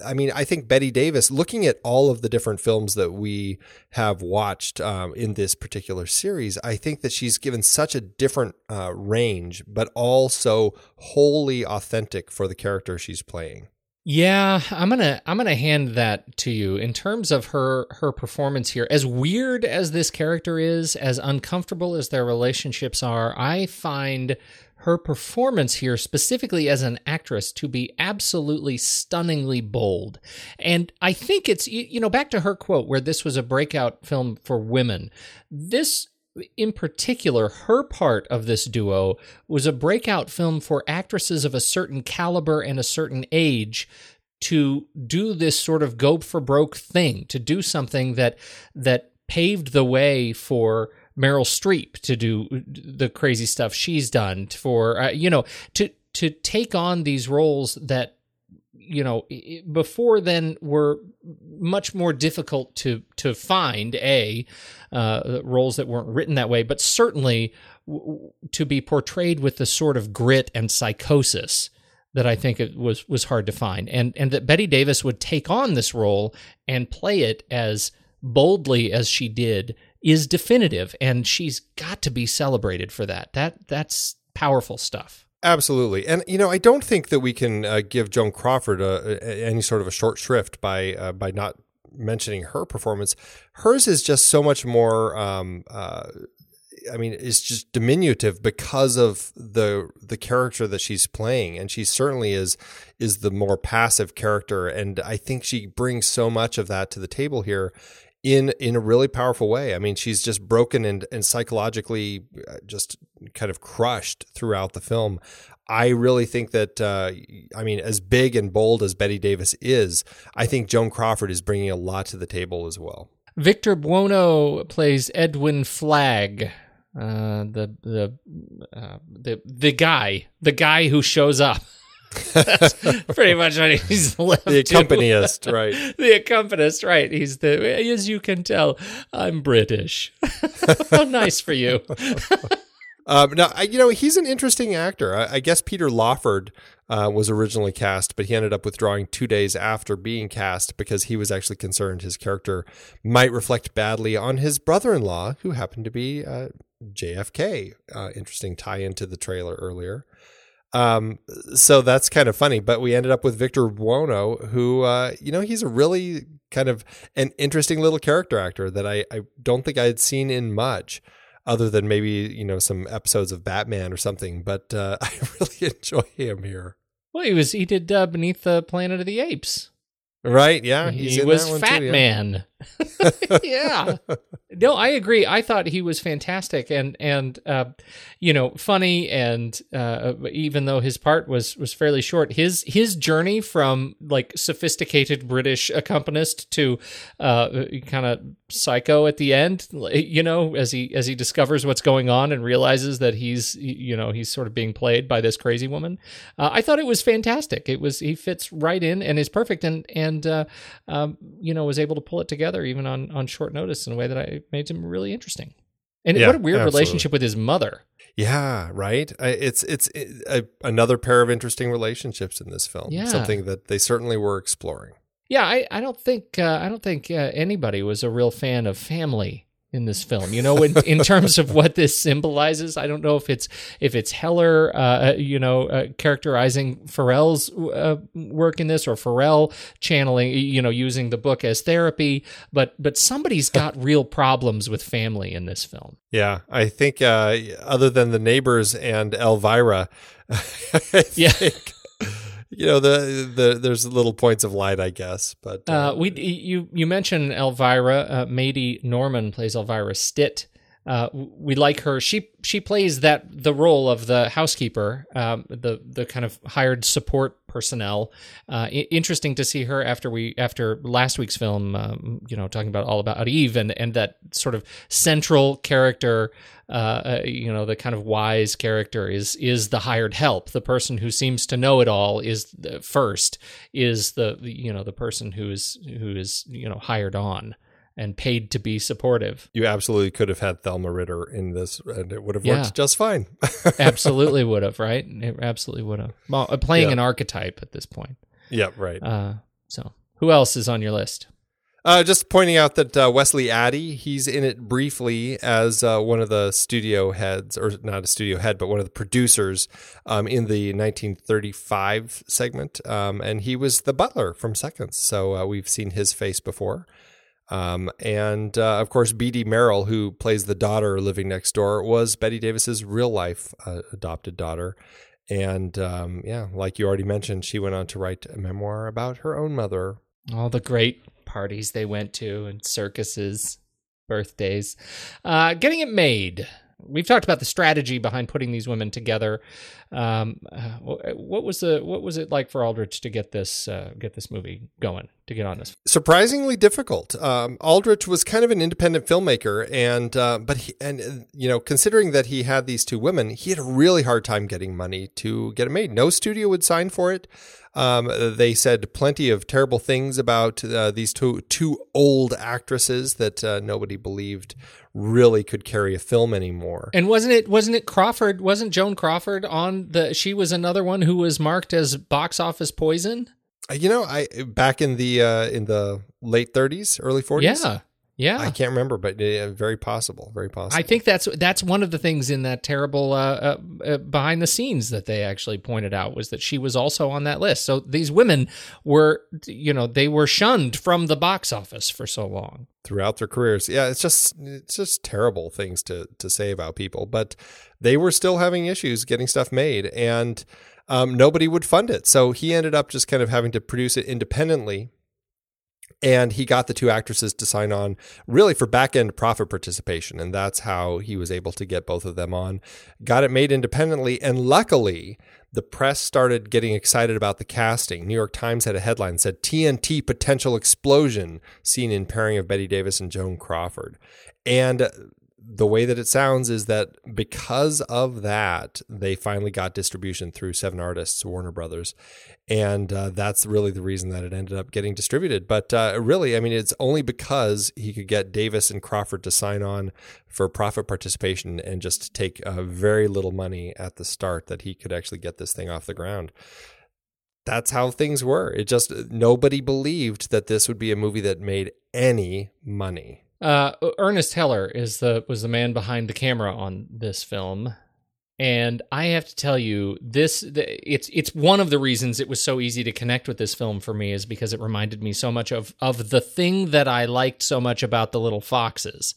[SPEAKER 2] I mean, I think Bette Davis, looking at all of the different films that we have watched um, in this particular series, I think that she's given such a different uh, range, but also wholly authentic for the character she's playing.
[SPEAKER 1] Yeah, I'm gonna I'm gonna hand that to you in terms of her her performance here. As weird as this character is, as uncomfortable as their relationships are, I find her performance here, specifically as an actress, to be absolutely stunningly bold. And I think it's, you know, back to her quote where this was a breakout film for women. This in particular, her part of this duo was a breakout film for actresses of a certain caliber and a certain age to do this sort of go for broke thing, to do something that that paved the way for Meryl Streep to do the crazy stuff she's done for uh, you know to to take on these roles that you know before then were much more difficult to to find a uh, roles that weren't written that way but certainly w- to be portrayed with the sort of grit and psychosis that I think it was was hard to find. And and that Bette Davis would take on this role and play it as boldly as she did is definitive and she's got to be celebrated for that. That that's powerful stuff
[SPEAKER 2] Absolutely, and you know, I don't think that we can uh, give Joan Crawford a, a, any sort of a short shrift by uh, by not mentioning her performance. Hers is just so much more. Um, uh, I mean, it's just diminutive because of the the character that she's playing, and she certainly is is the more passive character. And I think she brings so much of that to the table here in in a really powerful way. I mean, she's just broken and and psychologically uh, just kind of crushed throughout the film. I really think that uh, I mean, as big and bold as Bette Davis is, I think Joan Crawford is bringing a lot to the table as well.
[SPEAKER 1] Victor Buono plays Edwin Flagg. Uh, the the uh, the the guy, the guy who shows up That's pretty much what he's left
[SPEAKER 2] the accompanist,
[SPEAKER 1] to.
[SPEAKER 2] right?
[SPEAKER 1] the accompanist, right? He's the as you can tell, I'm British. How nice for you.
[SPEAKER 2] um, now, you know, he's an interesting actor. I, I guess Peter Lawford uh, was originally cast, but he ended up withdrawing two days after being cast because he was actually concerned his character might reflect badly on his brother-in-law, who happened to be uh, JFK. Uh, interesting tie into the trailer earlier. Um, so that's kind of funny. But we ended up with Victor Buono, who, uh, you know, he's a really kind of an interesting little character actor that I, I don't think I had seen in much other than maybe, you know, some episodes of Batman or something. But uh, I really enjoy him here.
[SPEAKER 1] Well, he was, he did uh, Beneath the Planet of the Apes.
[SPEAKER 2] Right. Yeah. he
[SPEAKER 1] was Fat too, yeah. Man. yeah. No, I agree. I thought he was fantastic and and uh, you know funny and uh, even though his part was was fairly short, his his journey from like sophisticated British accompanist to uh, kind of psycho at the end, you know, as he as he discovers what's going on and realizes that he's you know he's sort of being played by this crazy woman. Uh, I thought it was fantastic. It was he fits right in and is perfect and and uh, um, you know was able to pull it together even on on short notice in a way that I made him really interesting. And yeah, what a weird absolutely. relationship with his mother.
[SPEAKER 2] Yeah, right. It's it's a, another pair of interesting relationships in this film. Yeah. something that they certainly were exploring.
[SPEAKER 1] Yeah, I, I don't think uh, I don't think uh, anybody was a real fan of family in this film. You know, in, in terms of what this symbolizes, I don't know if it's if it's Heller, uh, you know, uh, characterizing Farrell's uh, work in this, or Pharrell channeling, you know, using the book as therapy. But but somebody's got real problems with family in this film.
[SPEAKER 2] Yeah, I think uh, other than the neighbors and Elvira,
[SPEAKER 1] yeah.
[SPEAKER 2] Think, you know the the there's little points of light, I guess. But
[SPEAKER 1] uh, uh, we you you mentioned Elvira. Uh, Maidie Norman plays Elvira Stitt. Uh, we like her. She she plays that the role of the housekeeper, um, the the kind of hired support personnel. Uh, I- interesting to see her after we after last week's film, um, you know, talking about all about Eve and and that sort of central character. Uh, uh, you know, the kind of wise character is is the hired help. The person who seems to know it all is the first is the you know the person who is who is you know hired on and paid to be supportive.
[SPEAKER 2] You absolutely could have had Thelma Ritter in this, and it would have worked yeah. just fine.
[SPEAKER 1] absolutely would have, right? It absolutely would have. Well, uh, playing yeah. an archetype at this point.
[SPEAKER 2] Yeah, right.
[SPEAKER 1] Uh, so, who else is on your list?
[SPEAKER 2] Uh, just pointing out that uh, Wesley Addy, he's in it briefly as uh, one of the studio heads, or not a studio head, but one of the producers um, in the 1935 segment. Um, and he was the butler from Seconds. So uh, we've seen his face before. Um, and uh, of course, B.D. Merrill, who plays the daughter living next door, was Bette Davis's real life uh, adopted daughter. And um, yeah, like you already mentioned, she went on to write a memoir about her own mother.
[SPEAKER 1] All the great parties they went to and circuses, birthdays. Uh, getting it made. We've talked about the strategy behind putting these women together. Um, uh, what was the what was it like for Aldrich to get this uh, get this movie going to get on this?
[SPEAKER 2] Surprisingly difficult. Um, Aldrich was kind of an independent filmmaker, and uh, but he, and uh, you know considering that he had these two women, he had a really hard time getting money to get it made. No studio would sign for it. Um, they said plenty of terrible things about uh, these two two old actresses that uh, nobody believed really could carry a film anymore.
[SPEAKER 1] And wasn't it wasn't it Crawford? Wasn't Joan Crawford on the? She was another one who was marked as box office poison.
[SPEAKER 2] Uh, You know, I back in the uh, in the late 30s, early 40s.
[SPEAKER 1] Yeah, yeah.
[SPEAKER 2] I can't remember, but uh, very possible, very possible.
[SPEAKER 1] I think that's that's one of the things in that terrible uh, uh, uh, behind the scenes that they actually pointed out was that she was also on that list. So these women were, you know, they were shunned from the box office for so long.
[SPEAKER 2] throughout their careers. Yeah, it's just it's just terrible things to to say about people, but they were still having issues getting stuff made, and um, nobody would fund it. So he ended up just kind of having to produce it independently. And he got the two actresses to sign on really for back end profit participation. And that's how he was able to get both of them on. Got it made independently. And luckily, the press started getting excited about the casting. New York Times had a headline said TNT potential explosion seen in pairing of Bette Davis and Joan Crawford. And the way that it sounds is that because of that, they finally got distribution through Seven Arts, Warner Brothers, and uh, that's really the reason that it ended up getting distributed. But uh, really, I mean, it's only because he could get Davis and Crawford to sign on for profit participation and just take uh, very little money at the start that he could actually get this thing off the ground. That's how things were. It just nobody believed that this would be a movie that made any money.
[SPEAKER 1] Uh, Ernest Haller is the was the man behind the camera on this film, and I have to tell you, this the, it's it's one of the reasons it was so easy to connect with this film for me is because it reminded me so much of of the thing that I liked so much about the Little Foxes.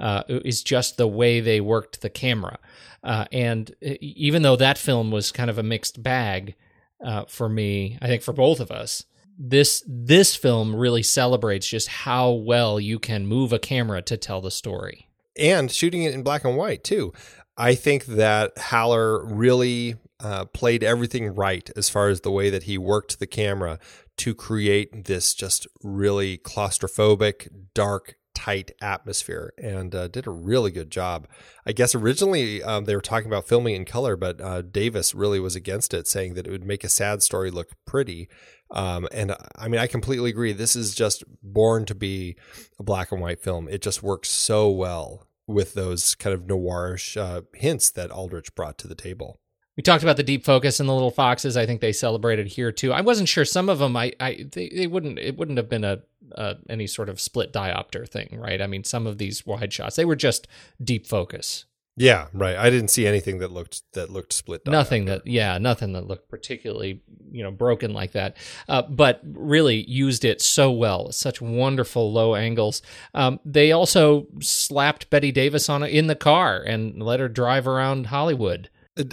[SPEAKER 1] Uh, is just the way they worked the camera, uh, and even though that film was kind of a mixed bag uh, for me, I think for both of us this this film really celebrates just how well you can move a camera to tell the story
[SPEAKER 2] and shooting it in black and white too. I think that Haller really uh, played everything right as far as the way that he worked the camera to create this just really claustrophobic, dark, tight atmosphere, and uh, did a really good job. I guess originally um, they were talking about filming in color, but uh, Davis really was against it, saying that it would make a sad story look pretty. Um, and I mean, I completely agree. This is just born to be a black and white film. It just works so well with those kind of noirish uh, hints that Aldrich brought to the table.
[SPEAKER 1] We talked about the deep focus and the little foxes. I think they celebrated here too. I wasn't sure some of them. I, I they, they wouldn't. It wouldn't have been a, a any sort of split diopter thing, right? I mean, some of these wide shots they were just deep focus.
[SPEAKER 2] Yeah, right. I didn't see anything that looked that looked split.
[SPEAKER 1] Nothing that, yeah, nothing that looked particularly, you know, broken like that. Uh, but really used it so well, such wonderful low angles. Um, they also slapped Bette Davis on in the car and let her drive around Hollywood.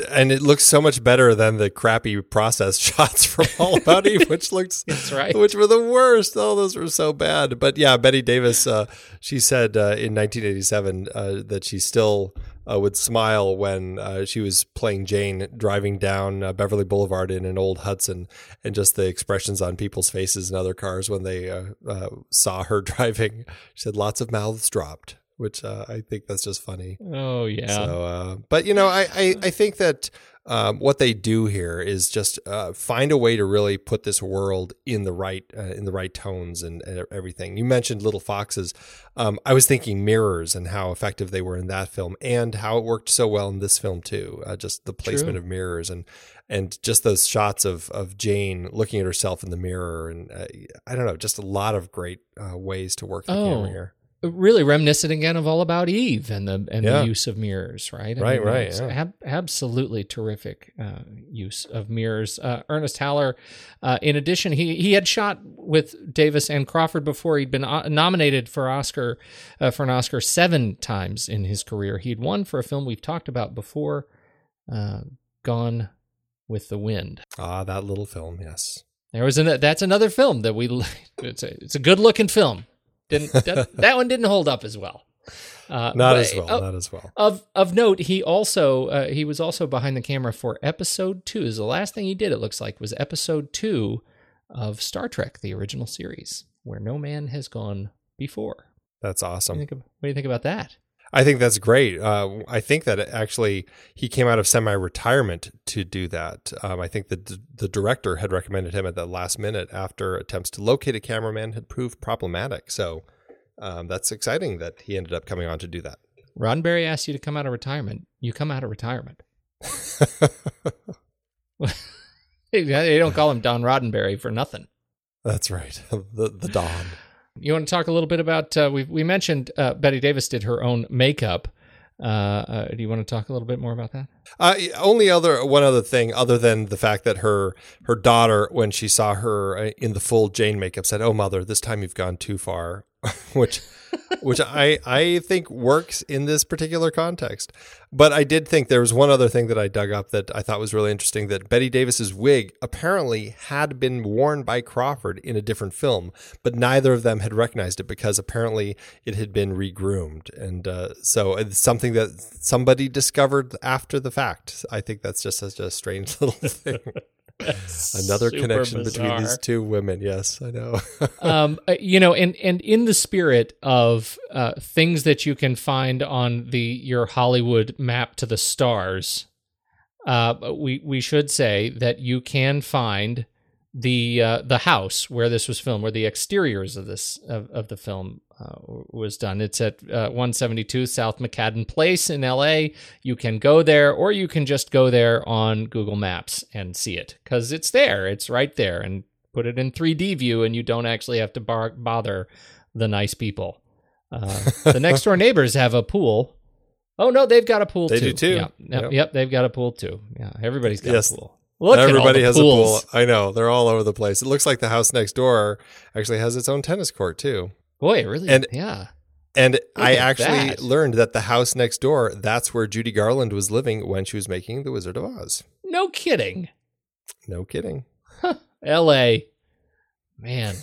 [SPEAKER 2] And it looks so much better than the crappy process shots from All About Eve, which looked
[SPEAKER 1] That's right.
[SPEAKER 2] which were the worst. Oh, those were so bad. But yeah, Bette Davis, uh, she said uh, in 1987 uh, that she still uh, would smile when uh, she was playing Jane driving down uh, Beverly Boulevard in an old Hudson, and just the expressions on people's faces in other cars when they saw her driving. She said lots of mouths dropped, which uh, I think that's just funny.
[SPEAKER 1] Oh yeah.
[SPEAKER 2] So, uh, but you know, I, I, I think that um, what they do here is just uh, find a way to really put this world in the right uh, in the right tones and, and everything. You mentioned Little Foxes. Um, I was thinking Mirrors and how effective they were in that film, and how it worked so well in this film too. Uh, just the placement
[SPEAKER 1] True.
[SPEAKER 2] of mirrors and and just those shots of of Jane looking at herself in the mirror, and uh, I don't know, just a lot of great uh, ways to work the
[SPEAKER 1] Oh.
[SPEAKER 2] camera here.
[SPEAKER 1] Really reminiscent again of All About Eve and the and
[SPEAKER 2] Yeah.
[SPEAKER 1] the use of mirrors, right? I
[SPEAKER 2] Right, right, yeah.
[SPEAKER 1] ab- absolutely terrific uh, use of mirrors. Uh, Ernest Haller, uh, in addition, he he had shot with Davis and Crawford before. He'd been uh, nominated for Oscar uh, for an Oscar seven times in his career. He'd won for a film we've talked about before, uh, Gone with the Wind.
[SPEAKER 2] Ah, that little film, yes.
[SPEAKER 1] There was an, that's another film that we it's a, it's a good looking film. Didn't that, that one didn't hold up as well. Uh,
[SPEAKER 2] Not as well.
[SPEAKER 1] uh,
[SPEAKER 2] not as well.
[SPEAKER 1] Of of note, he also uh, he was also behind the camera for episode two. Is the last thing he did. It looks like was episode two of Star Trek, the original series, where no man has gone before.
[SPEAKER 2] That's
[SPEAKER 1] What do
[SPEAKER 2] awesome.
[SPEAKER 1] you think, of, what do you think about that?
[SPEAKER 2] I think that's great. Uh, I think that actually he came out of semi-retirement to do that. Um, I think that the, the director had recommended him at the last minute after attempts to locate a cameraman had proved problematic. So um, that's exciting that he ended up coming on to do that.
[SPEAKER 1] Roddenberry asked you to come out of retirement. You come out of retirement. they don't call him Don Roddenberry for nothing.
[SPEAKER 2] that's right. The the Dawn.
[SPEAKER 1] You want to talk a little bit about? Uh, we we mentioned uh, Bette Davis did her own makeup. Uh, uh, do you want to talk a little bit more about that?
[SPEAKER 2] Uh, only other one other thing, other than the fact that her her daughter, when she saw her uh, in the full Jane makeup, said, "Oh, mother, this time you've gone too far," which which I I think works in this particular context. But I did think there was one other thing that I dug up that I thought was really interesting. That Bette Davis's wig apparently had been worn by Crawford in a different film, but neither of them had recognized it because apparently it had been regroomed, and uh, so it's something that somebody discovered after the fact. I think that's just such a strange little thing. Another connection between these two women. Yes, I know.
[SPEAKER 1] um, uh, you know, and and in the spirit of uh, things that you can find on the your Hollywood map to the stars, uh, we we should say that you can find the uh, the house where this was filmed, where the exteriors of this of, of the film uh, was done. It's at uh, 172 South McCadden Place in L.A. You can go there, or you can just go there on Google Maps and see it because it's there. It's right there, and put it in 3D view, and you don't actually have to bar- bother the nice people. Uh, the next door neighbors have a pool. Oh no, they've got a pool
[SPEAKER 2] They
[SPEAKER 1] too.
[SPEAKER 2] do too.
[SPEAKER 1] Yeah, yep,
[SPEAKER 2] Yep.
[SPEAKER 1] yep, they've got a pool too. Yeah, everybody's got
[SPEAKER 2] Yes.
[SPEAKER 1] a pool. Look
[SPEAKER 2] Everybody
[SPEAKER 1] at all
[SPEAKER 2] has
[SPEAKER 1] the
[SPEAKER 2] a pool. I know they're all over the place. It looks like the house next door actually has its own tennis court too.
[SPEAKER 1] Boy, it really.
[SPEAKER 2] And-
[SPEAKER 1] yeah.
[SPEAKER 2] And I actually
[SPEAKER 1] that. learned
[SPEAKER 2] learned that the house next door, that's where Judy Garland was living when she was making The Wizard of Oz.
[SPEAKER 1] No kidding.
[SPEAKER 2] No kidding.
[SPEAKER 1] L.A. Man,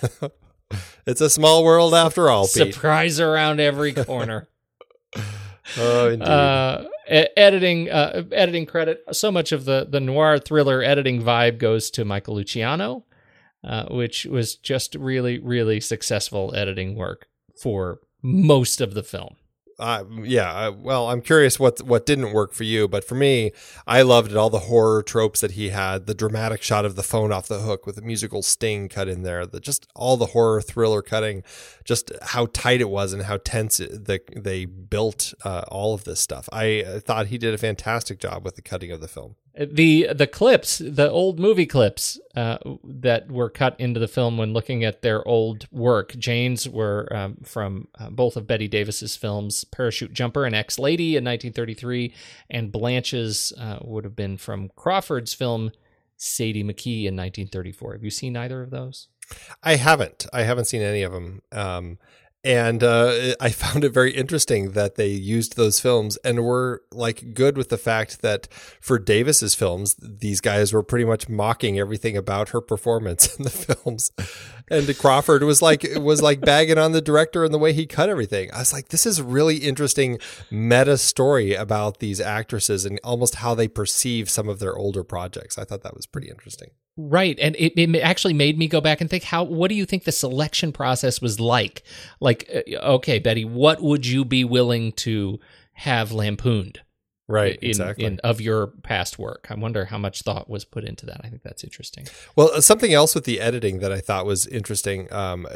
[SPEAKER 2] It's a small world after all, Pete.
[SPEAKER 1] surprise around every corner.
[SPEAKER 2] Oh, indeed.
[SPEAKER 1] uh, e- editing uh, editing credit. So much of the the noir thriller editing vibe goes to Michael Luciano, uh, which was just really really successful editing work for most of the film.
[SPEAKER 2] Uh, yeah. Well, I'm curious what what didn't work for you, but for me, I loved it. All the horror tropes that he had, the dramatic shot of the phone off the hook with a musical sting cut in there, the just all the horror thriller cutting, just how tight it was and how tense it, the, they built uh, all of this stuff. I thought he did a fantastic job with the cutting of the film.
[SPEAKER 1] The the clips, the old movie clips uh, that were cut into the film when looking at their old work. Jane's were um, from uh, both of Bette Davis's films, Parachute Jumper and Ex Lady in 1933, and Blanche's uh, would have been from Crawford's film Sadie McKee in 1934. Have you seen either of those?
[SPEAKER 2] I haven't. I haven't seen any of them. Um, and uh, I found it very interesting that they used those films and were like good with the fact that for Davis's films, these guys were pretty much mocking everything about her performance in the films. And Crawford was like was like bagging on the director and the way he cut everything. I was like, this is really interesting meta story about these actresses and almost how they perceive some of their older projects. I thought that was pretty interesting.
[SPEAKER 1] Right, and it, it actually made me go back and think how what do you think the selection process was like? Like, uh, okay, Bette, what would you be willing to have lampooned?
[SPEAKER 2] Right,
[SPEAKER 1] in,
[SPEAKER 2] exactly.
[SPEAKER 1] in of your past work. I wonder how much thought was put into that. I think that's interesting.
[SPEAKER 2] Well, uh, something else with the editing that I thought was interesting, um,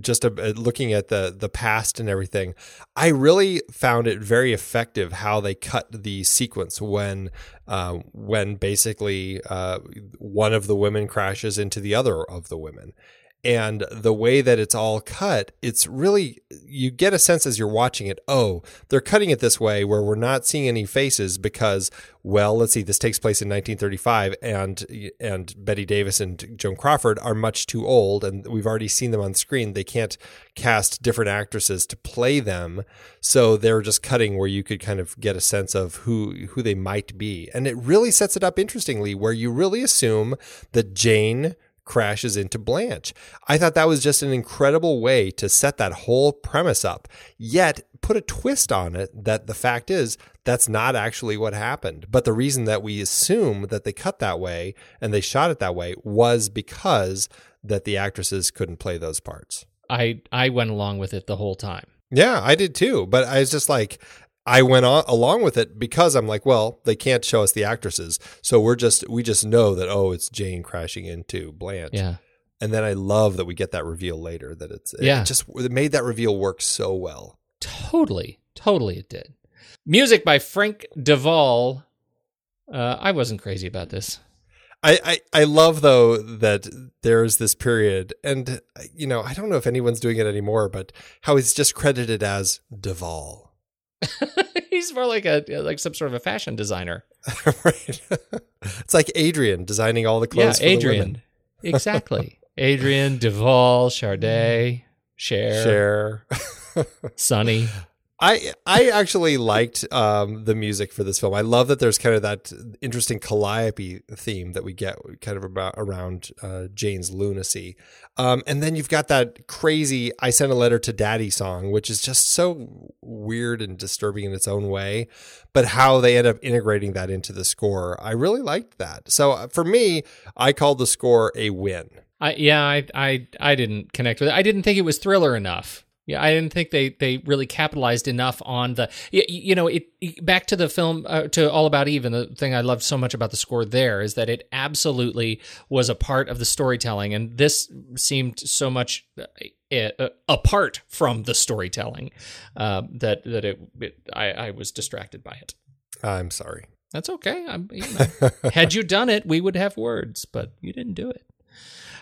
[SPEAKER 2] just uh, looking at the the past and everything, I really found it very effective how they cut the sequence when uh, when basically uh, one of the women crashes into the other of the women. And the way that it's all cut, it's really, you get a sense as you're watching it, oh, they're cutting it this way where we're not seeing any faces because, well, let's see, this takes place in 1935 and, and Bette Davis and Joan Crawford are much too old and we've already seen them on screen. They can't cast different actresses to play them. So they're just cutting where you could kind of get a sense of who, who they might be. And it really sets it up interestingly where you really assume that Jane, crashes into Blanche. I thought that was just an incredible way to set that whole premise up, yet put a twist on it that the fact is that's not actually what happened. But the reason that we assume that they cut that way and they shot it that way was because that the actresses couldn't play those parts.
[SPEAKER 1] I I went along with it the whole time.
[SPEAKER 2] Yeah, I did too. But I was just like, I went on along with it because I'm like, well, they can't show us the actresses, so we're just we just know that oh, it's Jane crashing into Blanche.
[SPEAKER 1] Yeah.
[SPEAKER 2] And then I love that we get that reveal later that it's
[SPEAKER 1] Yeah.
[SPEAKER 2] it just it made that reveal work so well.
[SPEAKER 1] Totally, totally, it did. Music by Frank De Vol. Uh, I wasn't crazy about this.
[SPEAKER 2] I, I, I love though that there's this period, and you know I don't know if anyone's doing it anymore, but how he's just credited as Duvall.
[SPEAKER 1] He's more like a like some sort of a fashion designer.
[SPEAKER 2] right? it's like Adrian designing all the
[SPEAKER 1] Yeah,
[SPEAKER 2] clothes. for the
[SPEAKER 1] Adrian.
[SPEAKER 2] women.
[SPEAKER 1] exactly. Adrian, De Vol, Charday, Cher,
[SPEAKER 2] Cher.
[SPEAKER 1] Sonny.
[SPEAKER 2] I I actually liked um, the music for this film. I love that there's kind of that interesting calliope theme that we get kind of about around uh, Jane's lunacy, um, and then you've got that crazy "I Sent a Letter to Daddy" song, which is just so weird and disturbing in its own way. But how they end up integrating that into the score, I really liked that. So uh, for me, I called the score a win.
[SPEAKER 1] I yeah, I I I didn't connect with it. I didn't think it was thriller enough. Yeah, I didn't think they they really capitalized enough on the you, you know it back to the film uh, to All About Eve and the thing I loved so much about the score there is that it absolutely was a part of the storytelling and this seemed so much uh, uh, apart from the storytelling uh, that that it, it I, I was distracted by it.
[SPEAKER 2] I'm sorry.
[SPEAKER 1] That's okay. I'm, you know, had you done it, we would have words, but you didn't do it.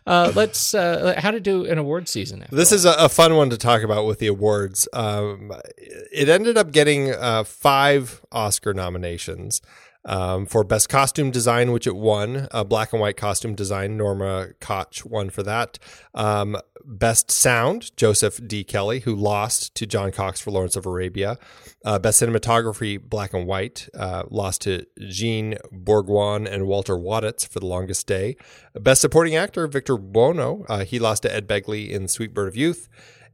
[SPEAKER 1] Uh, let's uh, how to do an award season.
[SPEAKER 2] This
[SPEAKER 1] all.
[SPEAKER 2] is a, a fun one to talk about with the awards. Um, it ended up getting uh, five Oscar nominations um, for Best Costume Design, which it won. Uh, black and white costume design, Norma Koch won for that. Um, Best Sound, Joseph D. Kelly, who lost to John Cox for Lawrence of Arabia. Uh, Best Cinematography, Black and White, uh, lost to Jean Bourgoin and Walter Wottitz for The Longest Day. Best Supporting Actor, Victor Buono, uh, he lost to Ed Begley in Sweet Bird of Youth.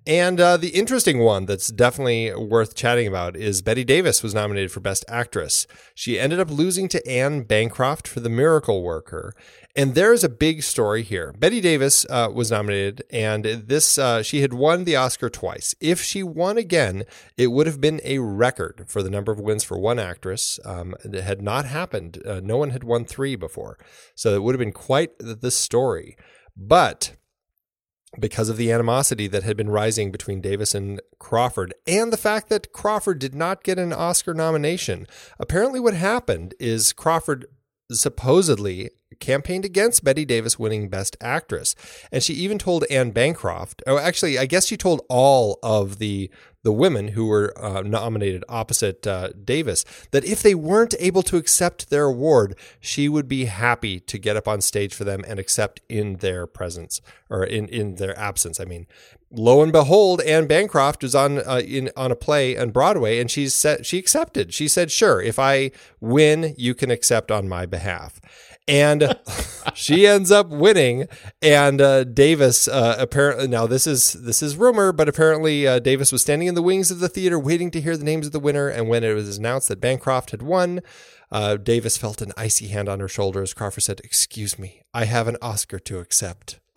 [SPEAKER 2] And uh, the interesting one that's definitely worth chatting about is Bette Davis was nominated for Best Actress. She ended up losing to Anne Bancroft for The Miracle Worker. And there's a big story here. Bette Davis uh, was nominated, and this uh, she had won the Oscar twice. If she won again, it would have been a record for the number of wins for one actress. Um, it had not happened. Uh, no one had won three before, so it would have been quite the story. But because of the animosity that had been rising between Davis and Crawford, and the fact that Crawford did not get an Oscar nomination. Apparently, what happened is Crawford supposedly campaigned against Bette Davis winning Best Actress, and she even told Anne Bancroft. Oh, actually, I guess she told all of the the women who were uh, nominated opposite uh, Davis that if they weren't able to accept their award, she would be happy to get up on stage for them and accept in their presence or in, in their absence. I mean, lo and behold, Anne Bancroft was on uh, in on a play on Broadway, and she said she accepted. She said, "Sure, if I win, you can accept on my behalf." And she ends up winning. And uh, Davis uh, apparently now this is this is rumor, but apparently uh, Davis was standing in the wings of the theater waiting to hear the names of the winner. And when it was announced that Bancroft had won, uh, Davis felt an icy hand on her shoulder as Crawford said, "Excuse me, I have an Oscar to accept."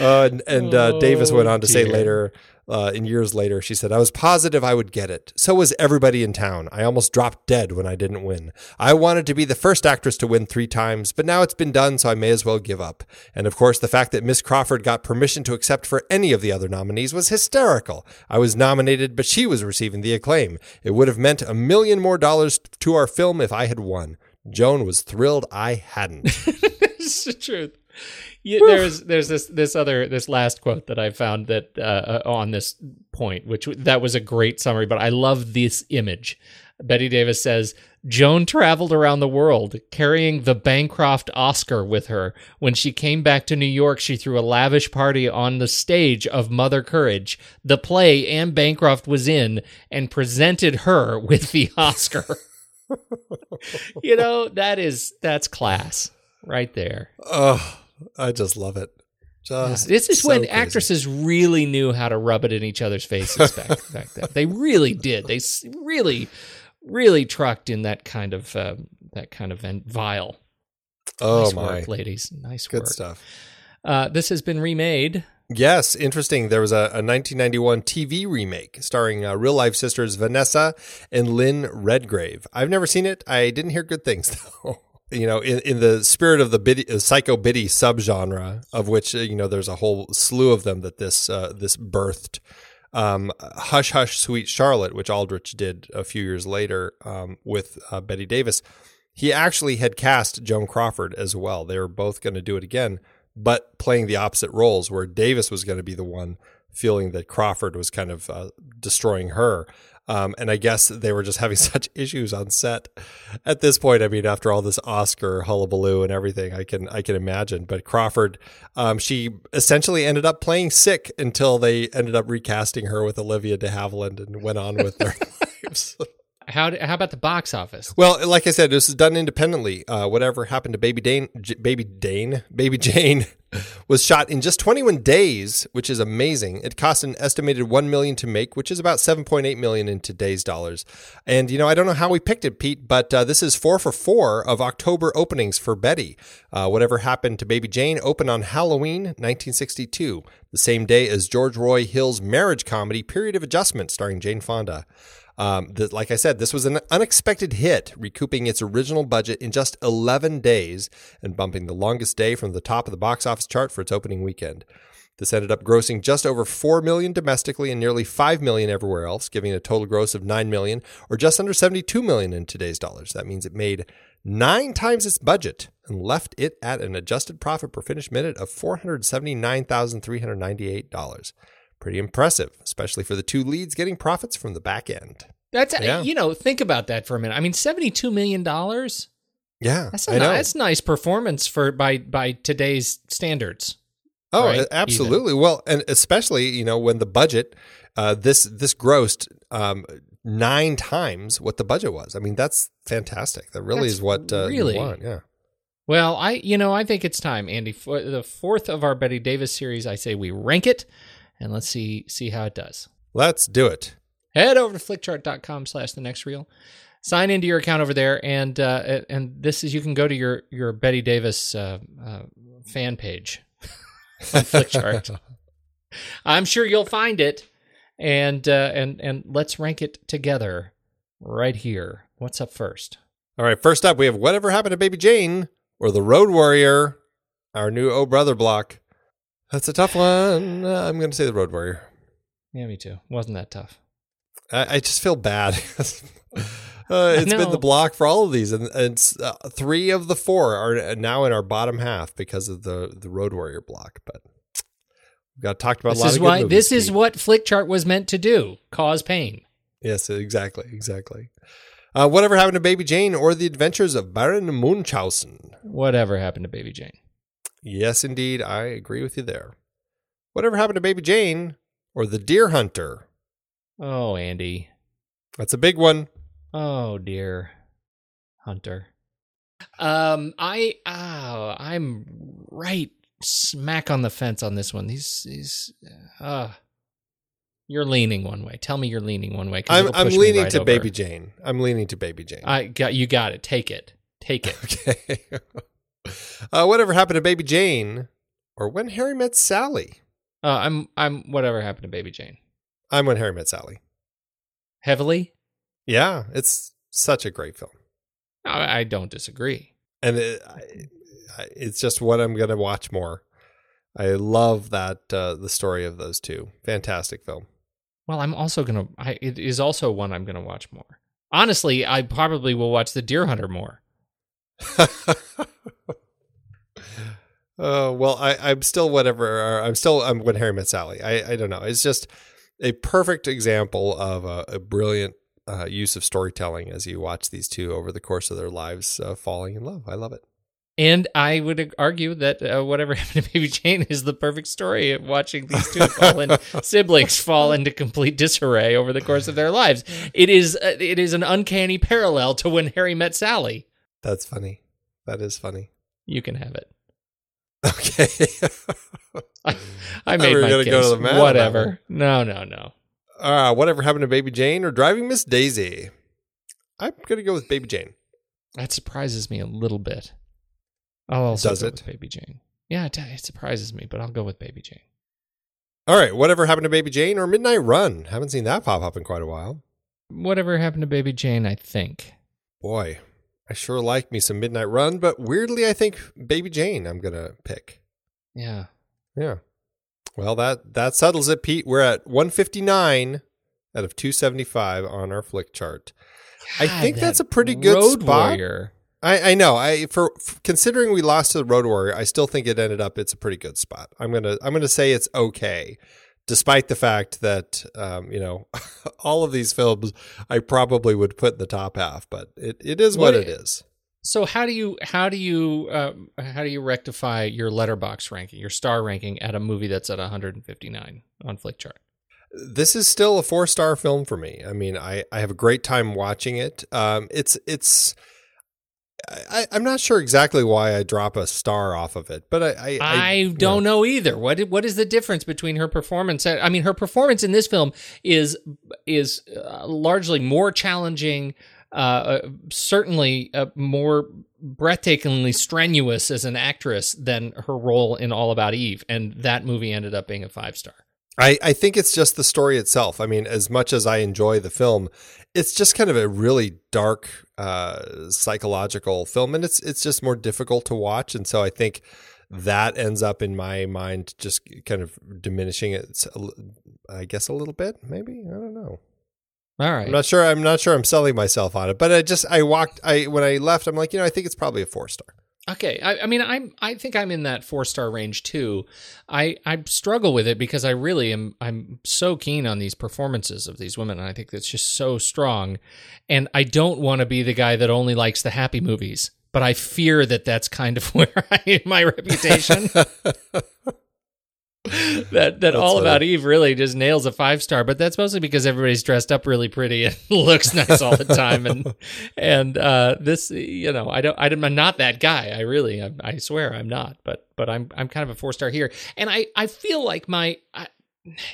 [SPEAKER 2] Uh, and and uh, Davis went on to say later, uh, in years later, she said, I was positive I would get it. So was everybody in town. I almost dropped dead when I didn't win. I wanted to be the first actress to win three times, but now it's been done, so I may as well give up. And of course, the fact that Miss Crawford got permission to accept for any of the other nominees was hysterical. I was nominated, but she was receiving the acclaim. It would have meant a million more dollars to our film if I had won. Joan was thrilled I hadn't.
[SPEAKER 1] it's the truth. Yeah, there's there's this this other this last quote that I found that uh, on this point, which that was a great summary. But I love this image. Bette Davis says Joan traveled around the world carrying the Bancroft Oscar with her. When she came back to New York, she threw a lavish party on the stage of Mother Courage, the play Anne Bancroft was in, and presented her with the Oscar. you know that is that's class. right there.
[SPEAKER 2] Oh, I just love it. Just
[SPEAKER 1] This is
[SPEAKER 2] so
[SPEAKER 1] when
[SPEAKER 2] crazy.
[SPEAKER 1] actresses really knew how to rub it in each other's faces back, back then. They really did. They really, really trucked in that kind of um, that kind of vile.
[SPEAKER 2] Oh
[SPEAKER 1] nice
[SPEAKER 2] my,
[SPEAKER 1] work, ladies. Nice
[SPEAKER 2] good
[SPEAKER 1] work.
[SPEAKER 2] stuff.
[SPEAKER 1] Uh, this has been remade.
[SPEAKER 2] Yes, interesting. There was a, a 1991 TV remake starring uh, real life sisters Vanessa and Lynn Redgrave. I've never seen it. I didn't hear good things though. You know, in, in the spirit of the uh, psycho biddy subgenre, of which uh, you know there's a whole slew of them that this uh, this birthed. Um, Hush Hush Sweet Charlotte, which Aldrich did a few years later um, with uh, Bette Davis. He actually had cast Joan Crawford as well. They were both going to do it again, but playing the opposite roles, where Davis was going to be the one feeling that Crawford was kind of uh, destroying her. Um, and I guess they were just having such issues on set at this point. I mean, after all this Oscar hullabaloo and everything, I can I can imagine. But Crawford, um, she essentially ended up playing sick until they ended up recasting her with Olivia De Havilland and went on with their lives.
[SPEAKER 1] How how about the box office?
[SPEAKER 2] Well, like I said, this is done independently. Uh, whatever happened to Baby Dane, J- Baby Dane, Baby Jane, was shot in just 21 days, which is amazing. It cost an estimated one million to make, which is about 7.8 million in today's dollars. And you know, I don't know how we picked it, Pete, but uh, this is four for four of October openings for Bette. Uh, whatever happened to Baby Jane opened on Halloween 1962, the same day as George Roy Hill's marriage comedy Period of Adjustment, starring Jane Fonda. Um, like I said, this was an unexpected hit, recouping its original budget in just 11 days and bumping the longest day from the top of the box office chart for its opening weekend. This ended up grossing just over 4 million domestically and nearly 5 million everywhere else, giving a total gross of 9 million or just under 72 million in today's dollars. That means it made 9 times its budget and left it at an adjusted profit per finished minute of $479,398. Pretty impressive, especially for the two leads getting profits from the back end.
[SPEAKER 1] That's
[SPEAKER 2] Yeah.
[SPEAKER 1] you know, think about that for a minute. I mean, seventy two million dollars.
[SPEAKER 2] Yeah,
[SPEAKER 1] That's
[SPEAKER 2] I
[SPEAKER 1] a,
[SPEAKER 2] know.
[SPEAKER 1] that's nice performance for by by today's standards.
[SPEAKER 2] Oh,
[SPEAKER 1] right?
[SPEAKER 2] absolutely. Well, and especially you know when the budget, uh, this this grossed um, nine times what the budget was. I mean, that's fantastic. That really
[SPEAKER 1] That's
[SPEAKER 2] is what uh,
[SPEAKER 1] really-
[SPEAKER 2] you want. Yeah.
[SPEAKER 1] Well, I you know I think it's time, Andy. For the fourth of our Bette Davis series, I say we rank it, and let's see see how it does.
[SPEAKER 2] Let's do it.
[SPEAKER 1] Head over to flickchart.com slash the next reel. Sign into your account over there, and uh, and this is you can go to your your Bette Davis uh, uh, fan page on Flickchart. I'm sure you'll find it, and uh, and and let's rank it together right here. What's up first?
[SPEAKER 2] All right. First up, we have whatever happened to Baby Jane or the Road Warrior, our new Oh Brother block. That's a tough one. Uh, I'm going to say the Road Warrior.
[SPEAKER 1] Yeah, me too. Wasn't that tough?
[SPEAKER 2] I, I just feel bad. uh, it's been the block for all of these, and, and it's, uh, three of the four are now in our bottom half because of the the Road Warrior block. But we've got talked about a
[SPEAKER 1] This
[SPEAKER 2] lot
[SPEAKER 1] is why this is
[SPEAKER 2] Pete.
[SPEAKER 1] what Flickchart was meant to do: cause pain.
[SPEAKER 2] Yes, exactly, exactly. Uh, whatever happened to Baby Jane or the Adventures of Baron Munchausen?
[SPEAKER 1] Whatever happened to Baby Jane?
[SPEAKER 2] Yes, indeed, I agree with you there. Whatever happened to Baby Jane or the Deer Hunter?
[SPEAKER 1] Oh, Andy.
[SPEAKER 2] That's a big one.
[SPEAKER 1] Oh dear, Hunter. Um, I oh, I'm right smack on the fence on this one. These these uh you're leaning one way. Tell me you're leaning one way.
[SPEAKER 2] I'm I'm leaning
[SPEAKER 1] right
[SPEAKER 2] to
[SPEAKER 1] over.
[SPEAKER 2] Baby Jane. I'm leaning to Baby Jane.
[SPEAKER 1] I got you. Got it. Take it. Take it.
[SPEAKER 2] Okay. uh, whatever happened to Baby Jane, or When Harry Met Sally?
[SPEAKER 1] Uh, I'm I'm whatever happened to Baby Jane.
[SPEAKER 2] I'm When Harry Met Sally.
[SPEAKER 1] Heavily.
[SPEAKER 2] Yeah, it's such a great film,
[SPEAKER 1] I, I don't disagree.
[SPEAKER 2] and it, I, I- it's just what I'm gonna watch more. I love that uh, the story of those two. Fantastic film.
[SPEAKER 1] Well, I'm also gonna. I, it is also one I'm gonna watch more. Honestly, I probably will watch The Deer Hunter more.
[SPEAKER 2] Uh, well, I, I'm still whatever. I'm still I'm when Harry Met Sally. I, I don't know. It's just a perfect example of a, a brilliant uh, use of storytelling as you watch these two over the course of their lives uh, falling in love. I love it.
[SPEAKER 1] And I would argue that uh, whatever happened to Baby Jane is the perfect story of watching these two fall in, siblings fall into complete disarray over the course of their lives. It is uh, it is an uncanny parallel to when Harry met Sally.
[SPEAKER 2] That's funny. That is funny.
[SPEAKER 1] You can have it.
[SPEAKER 2] Okay.
[SPEAKER 1] I, I made
[SPEAKER 2] we
[SPEAKER 1] my
[SPEAKER 2] gonna
[SPEAKER 1] case.
[SPEAKER 2] go to the mat
[SPEAKER 1] Whatever. No, no, no.
[SPEAKER 2] uh, whatever happened to Baby Jane or Driving Miss Daisy? I'm gonna go with Baby Jane.
[SPEAKER 1] That surprises me a little bit. I'll also
[SPEAKER 2] Does
[SPEAKER 1] go
[SPEAKER 2] it?
[SPEAKER 1] with Baby Jane. Yeah, it, it surprises me, but I'll go with Baby Jane.
[SPEAKER 2] All right, whatever happened to Baby Jane or Midnight Run? Haven't seen that pop up in quite a while.
[SPEAKER 1] Whatever happened to Baby Jane, I think.
[SPEAKER 2] Boy, I sure like me some Midnight Run, but weirdly, I think Baby Jane I'm gonna pick.
[SPEAKER 1] Yeah.
[SPEAKER 2] Yeah. Well, that that settles it, Pete. We're at 159 out of 275 on our Flickchart. I think
[SPEAKER 1] that
[SPEAKER 2] that's a pretty good
[SPEAKER 1] Road
[SPEAKER 2] spot.
[SPEAKER 1] Warrior.
[SPEAKER 2] I, I know. I for, for considering we lost to the Road Warrior, I still think it ended up. It's a pretty good spot. I'm gonna I'm gonna say it's okay, despite the fact that um, you know all of these films I probably would put in the top half, but it, it is what,
[SPEAKER 1] What-
[SPEAKER 2] it is.
[SPEAKER 1] So how do you how do you um, how do you rectify your Letterboxd ranking, your star ranking at a movie that's at 159 on Flickchart?
[SPEAKER 2] this is still a four star film for me. I mean, I, I have a great time watching it. Um, it's it's I, I'm not sure exactly why I drop a star off of it, but I I,
[SPEAKER 1] I, don't know either. What what is the difference between her performance? I mean, her performance in this film is is uh, largely more challenging, uh, uh, certainly uh, more breathtakingly strenuous as an actress than her role in All About Eve, and that movie ended up being a five star.
[SPEAKER 2] I, I think it's just the story itself. I mean, as much as I enjoy the film, it's just kind of a really dark uh, psychological film, and it's it's just more difficult to watch. And so I think that ends up in my mind just kind of diminishing it. I guess a little bit, maybe. I don't know.
[SPEAKER 1] All right.
[SPEAKER 2] I'm not sure. I'm not sure. I'm selling myself on it, but I just I walked. I when I left, I'm like, you know, I think it's probably a four star.
[SPEAKER 1] Okay, I, I mean, I'm I think I'm in that four star range too. I I struggle with it because I really am I'm so keen on these performances of these women, and I think that's just so strong. And I don't want to be the guy that only likes the happy movies, but I fear that that's kind of where I my reputation. that that all
[SPEAKER 2] funny.
[SPEAKER 1] about Eve really just nails a five star, but that's mostly because everybody's dressed up really pretty and looks nice all the time, and and uh, this you know I don't I'm not that guy. I really I, I swear I'm not, but but I'm I'm kind of a four star here, and I I feel like my I,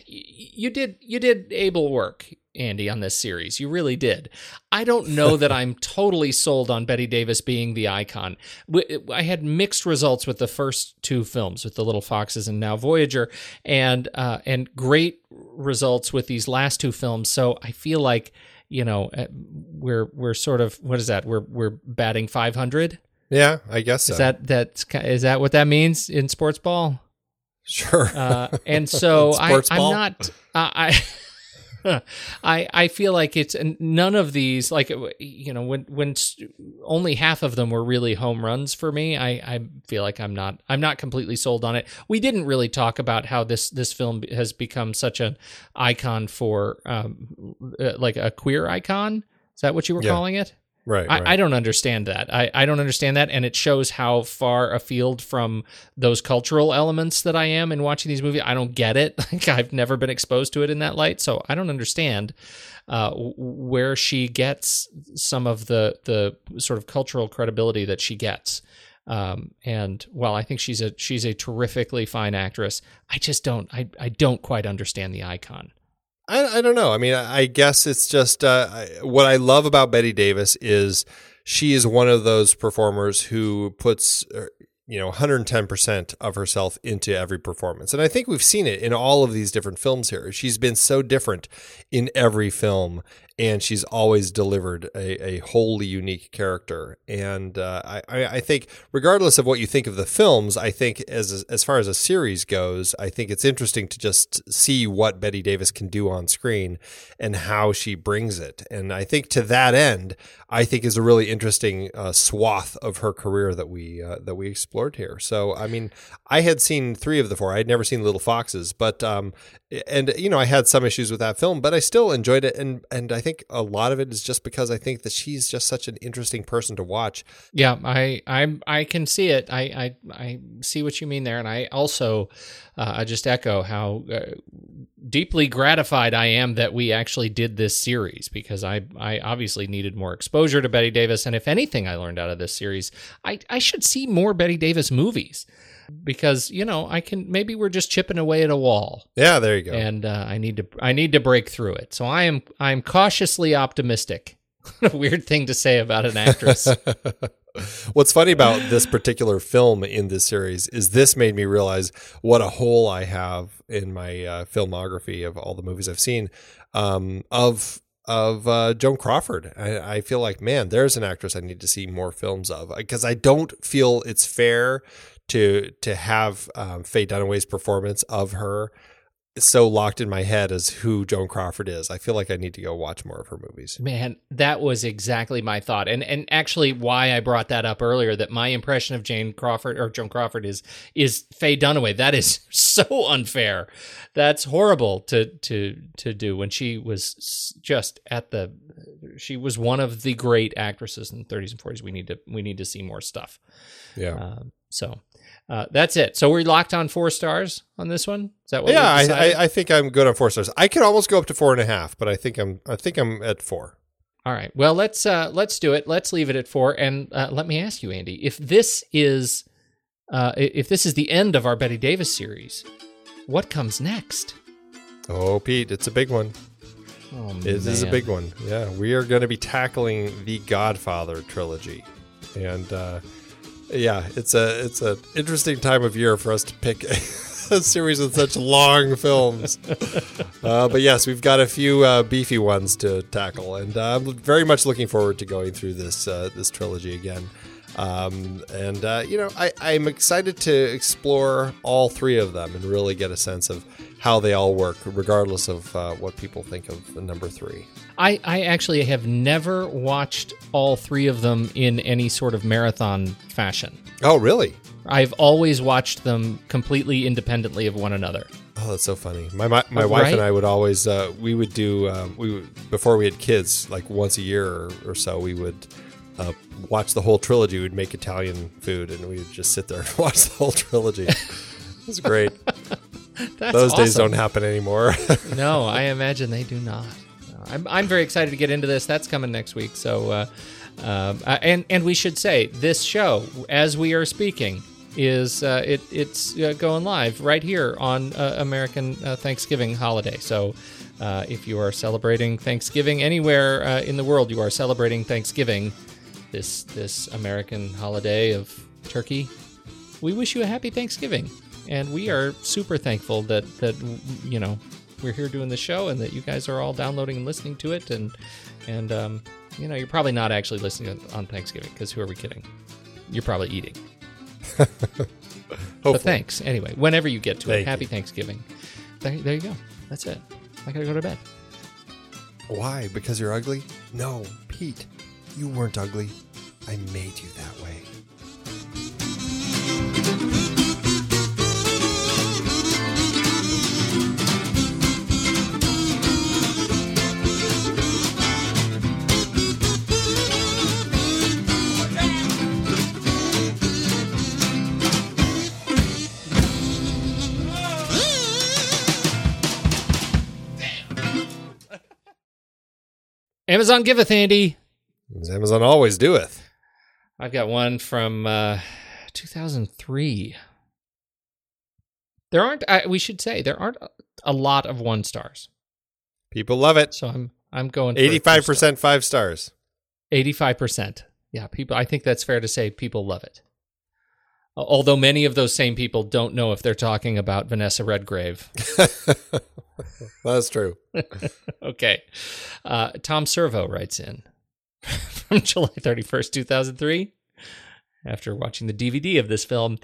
[SPEAKER 1] you did you did able work. Andy, on this series. You really did. I don't know that I'm totally sold on Bette Davis being the icon. I had mixed results with the first two films, with the Little Foxes and now Voyager, and uh, and great results with these last two films. So I feel like you know uh, we're we're sort of what is that? We're we're batting 500.
[SPEAKER 2] Yeah, I guess so.
[SPEAKER 1] Is that that's is that what that means in sports ball?
[SPEAKER 2] sure?
[SPEAKER 1] Uh, and so I, I'm not. Uh, I. I I feel like it's none of these like you know when when only half of them were really home runs for me. I I feel like I'm not I'm not completely sold on it. We didn't really talk about how this this film has become such an icon for um uh, like a queer icon. Is that what you were
[SPEAKER 2] Yeah.
[SPEAKER 1] calling it?
[SPEAKER 2] Right.
[SPEAKER 1] I,
[SPEAKER 2] right.
[SPEAKER 1] I don't understand that. I, I don't understand that, and it shows how far afield from those cultural elements that I am in watching these movies. I don't get it. Like I've never been exposed to it in that light, so I don't understand uh, where she gets some of the the sort of cultural credibility that she gets. Um, and while I think she's a she's a terrifically fine actress, I just don't I, I don't quite understand the icon.
[SPEAKER 2] I, I don't know. I mean, I, I guess it's just uh, I, what I love about Bette Davis is she is one of those performers who puts uh, you know 110% of herself into every performance. And I think we've seen it in all of these different films here. She's been so different in every film and she's always delivered a, a wholly unique character. And uh, I, I think, regardless of what you think of the films, I think as as far as a series goes, I think it's interesting to just see what Bette Davis can do on screen and how she brings it. And I think to that end, I think is a really interesting uh, swath of her career that we uh, that we explored here. So, I mean, I had seen three of the four. I had never seen Little Foxes, but um, and you know, I had some issues with that film, but I still enjoyed it. And and I think a lot of it is just because I think that she's just such an interesting person to watch.
[SPEAKER 1] Yeah, I I I can see it. I I, I see what you mean there, and I also uh, I just echo how uh, deeply gratified I am that we actually did this series because I I obviously needed more exposure to Bette Davis, and if anything I learned out of this series, I I should see more Bette Davis movies because you know I can maybe we're just chipping away at a wall,
[SPEAKER 2] Yeah, there you go.
[SPEAKER 1] and uh, I need to I need to break through it. So I am I'm cautiously optimistic. What a weird thing to say about an actress.
[SPEAKER 2] What's funny about this particular film in this series is this made me realize what a hole I have in my uh, filmography of all the movies I've seen um, of of uh, Joan Crawford. I, I feel like man, there's an actress I need to see more films of because I don't feel it's fair to to have um, Faye Dunaway's performance of her so locked in my head as who Joan Crawford is. I feel like I need to go watch more of her movies.
[SPEAKER 1] Man, that was exactly my thought, and and actually why I brought that up earlier. That my impression of Jane Crawford or Joan Crawford is is Faye Dunaway. That is so unfair. That's horrible to to to do when she was just at the. She was one of the great actresses in the 30s and 40s. We need to we need to see more stuff.
[SPEAKER 2] Yeah.
[SPEAKER 1] Um, so. Uh, that's it. So we're locked on four stars on this one. Is that what?
[SPEAKER 2] yeah, I. I, I think I'm good on four stars. I could almost go up to four and a half, but I think I'm I think I'm at four.
[SPEAKER 1] All right. Well, let's uh, let's do it. Let's leave it at four. And uh, let me ask you, Andy, if this is uh, if this is the end of our Bette Davis series, what comes next?
[SPEAKER 2] Oh, Pete, it's a big one.
[SPEAKER 1] Oh,
[SPEAKER 2] is a big one. Yeah, we are going to be tackling the Godfather trilogy, and uh, yeah, it's a it's an interesting time of year for us to pick a series with such long films. Uh, but yes, we've got a few uh, beefy ones to tackle, and uh, I'm very much looking forward to going through this uh, this trilogy again. Um, and uh, you know, I, I'm excited to explore all three of them and really get a sense of how they all work, regardless of uh, what people think of the number three.
[SPEAKER 1] I I actually have never watched all three of them in any sort of marathon fashion.
[SPEAKER 2] Oh, really?
[SPEAKER 1] I've always watched them completely independently of one another.
[SPEAKER 2] Oh, that's so funny. My my, my
[SPEAKER 1] Oh,
[SPEAKER 2] wife
[SPEAKER 1] right?
[SPEAKER 2] and I would always uh, we would do um, we would, before we had kids like once a year or, or so we would uh, watch the whole trilogy. We'd make Italian food and we would just sit there and watch the whole trilogy. it was great.
[SPEAKER 1] That's
[SPEAKER 2] Those days don't happen anymore.
[SPEAKER 1] no, I imagine they do not. I'm, I'm very excited to get into this. That's coming next week. So, uh, um, uh, and and we should say this show, as we are speaking, is uh, it it's uh, going live right here on uh, American uh, Thanksgiving holiday. So. Uh, if you are celebrating Thanksgiving anywhere uh, in the world, you are celebrating Thanksgiving, this this American holiday of turkey. We wish you a happy Thanksgiving, and we are super thankful that that you know we're here doing the show and that you guys are all downloading and listening to it and and um, you know you're probably not actually listening on Thanksgiving because who are we kidding? You're probably eating. But thanks anyway. Whenever you get to
[SPEAKER 2] Thank
[SPEAKER 1] it,
[SPEAKER 2] you.
[SPEAKER 1] happy Thanksgiving. There, there you go. That's it. I gotta go to bed.
[SPEAKER 2] Why? Because you're ugly? No, Pete, you weren't ugly. I made you that way.
[SPEAKER 1] Amazon giveth, Andy.
[SPEAKER 2] As Amazon always doeth.
[SPEAKER 1] I've got one from uh, 2003. There aren't. I, we should say there aren't a- lot of one stars.
[SPEAKER 2] People love it.
[SPEAKER 1] So I'm I'm going
[SPEAKER 2] eighty
[SPEAKER 1] five
[SPEAKER 2] percent five stars.
[SPEAKER 1] 85%. Yeah, people I think that's fair to say people love it. Although many of those same people don't know if they're talking about Vanessa Redgrave.
[SPEAKER 2] That's true.
[SPEAKER 1] okay. Uh, Tom Servo writes in from July 31st, 2003. After watching the DVD of this film,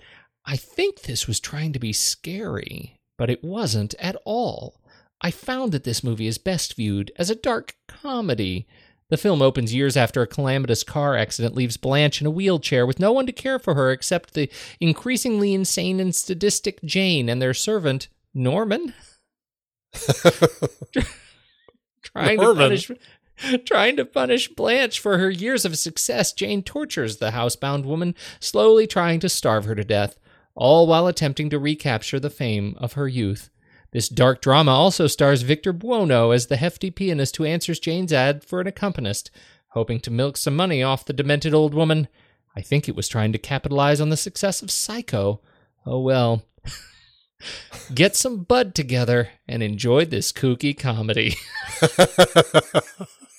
[SPEAKER 1] I think this was trying to be scary, but it wasn't at all. I found that this movie is best viewed as a dark comedy. The film opens years after a calamitous car accident leaves Blanche in a wheelchair with no one to care for her except the increasingly insane and sadistic Jane and their servant, Norman. trying to punish trying to punish Blanche for her years of success, Jane tortures the housebound woman, slowly trying to starve her to death, all while attempting to recapture the fame of her youth.
[SPEAKER 7] This dark drama also stars Victor Buono as the hefty pianist who answers Jane's ad for an accompanist, hoping to milk some money off the demented old woman. I think it was trying to capitalize on the success of Psycho. Oh well. Get some bud together and enjoy this kooky comedy.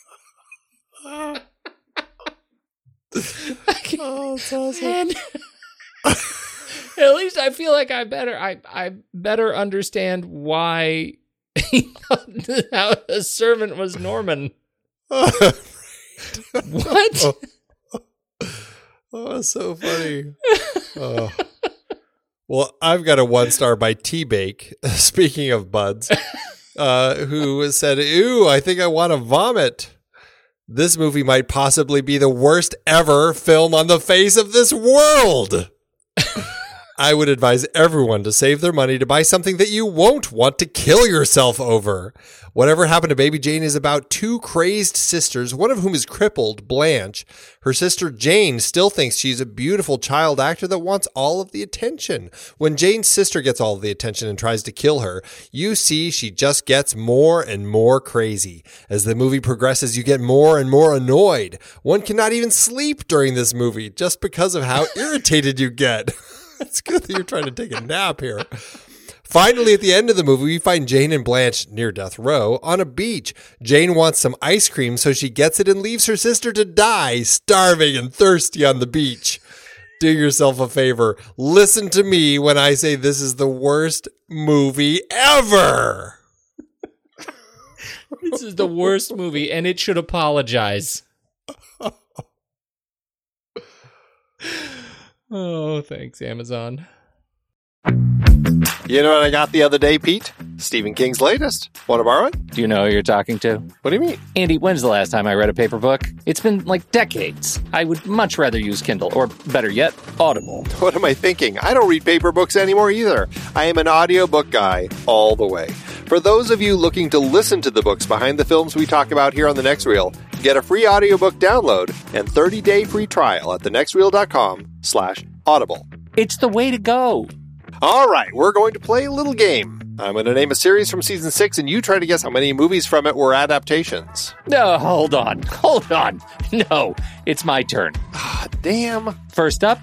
[SPEAKER 8] Oh, it's awesome.
[SPEAKER 7] And at least I feel like I better I I better understand why how a servant was Norman. What?
[SPEAKER 8] Oh, so funny. oh. Well, I've got a one star by T Bake. Speaking of buds, uh, who said, "Ooh, I think I want to vomit." This movie might possibly be the worst ever film on the face of this world. I would advise everyone to save their money to buy something that you won't want to kill yourself over. Whatever happened to Baby Jane is about two crazed sisters, one of whom is crippled, Blanche. Her sister Jane still thinks she's a beautiful child actor that wants all of the attention. When Jane's sister gets all of the attention and tries to kill her, you see she just gets more and more crazy. As the movie progresses, you get more and more annoyed. One cannot even sleep during this movie just because of how irritated you get. It's good that you're trying to take a nap here. Finally, at the end of the movie, we find Jane and Blanche near death row on a beach. Jane wants some ice cream, so she gets it and leaves her sister to die, starving and thirsty on the beach. Do yourself a favor. Listen to me when I say this is the worst movie ever.
[SPEAKER 7] This is the worst movie, and it should apologize. Oh, thanks, Amazon.
[SPEAKER 2] You know what I got the other day, Pete? Stephen King's latest. Want to borrow it?
[SPEAKER 1] Do you know who you're talking to?
[SPEAKER 2] What do you mean?
[SPEAKER 1] Andy, when's the last time I read a paper book? It's been like decades. I would much rather use Kindle, or better yet, Audible.
[SPEAKER 2] What am I thinking? I don't read paper books anymore either. I am an audiobook guy all the way. For those of you looking to listen to the books behind the films we talk about here on The Next Reel, get a free audiobook download and 30-day free trial at thenextreel.com slash audible.
[SPEAKER 1] It's the way to go.
[SPEAKER 2] All right, we're going to play a little game. I'm going to name a series from season six, and you try to guess how many movies from it were adaptations.
[SPEAKER 1] No, hold on. Hold on. No, it's my turn.
[SPEAKER 2] Ah, damn.
[SPEAKER 1] First up,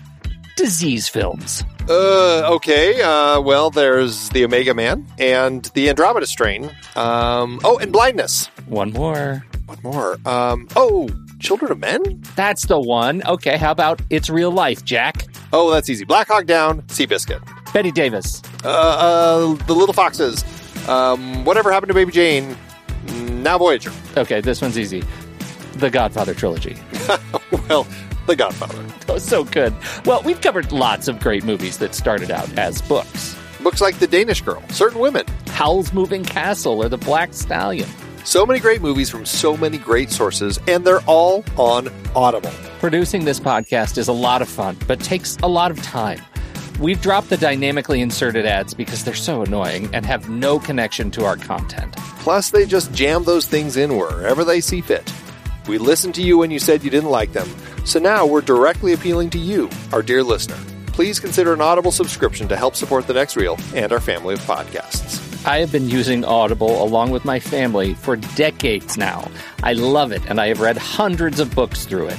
[SPEAKER 1] disease films.
[SPEAKER 2] Uh, okay. Uh, well, there's the Omega Man and the Andromeda Strain. Um, oh, and Blindness.
[SPEAKER 1] One more.
[SPEAKER 2] What more? Um, oh, Children of Men?
[SPEAKER 1] That's the one. Okay, how about It's Real Life, Jack?
[SPEAKER 2] Oh, that's easy. Black Hawk Down, Seabiscuit.
[SPEAKER 1] Bette Davis.
[SPEAKER 2] Uh, uh, The Little Foxes. Um, whatever happened to Baby Jane? Now Voyager.
[SPEAKER 1] Okay, this one's easy. The Godfather trilogy.
[SPEAKER 2] well, The Godfather.
[SPEAKER 1] Oh, so good. Well, we've covered lots of great movies that started out as books.
[SPEAKER 2] Books like The Danish Girl, Certain Women.
[SPEAKER 1] Howl's Moving Castle or The Black Stallion.
[SPEAKER 2] So many great movies from so many great sources, and they're all on Audible.
[SPEAKER 1] Producing this podcast is a lot of fun, but takes a lot of time. We've dropped the dynamically inserted ads because they're so annoying and have no connection to our content.
[SPEAKER 2] Plus, they just jam those things in wherever they see fit. We listened to you when you said you didn't like them, so now we're directly appealing to you, our dear listener. Please consider an Audible subscription to help support the next reel and our family of podcasts.
[SPEAKER 1] I have been using Audible along with my family for decades now. I love it, and I have read hundreds of books through it.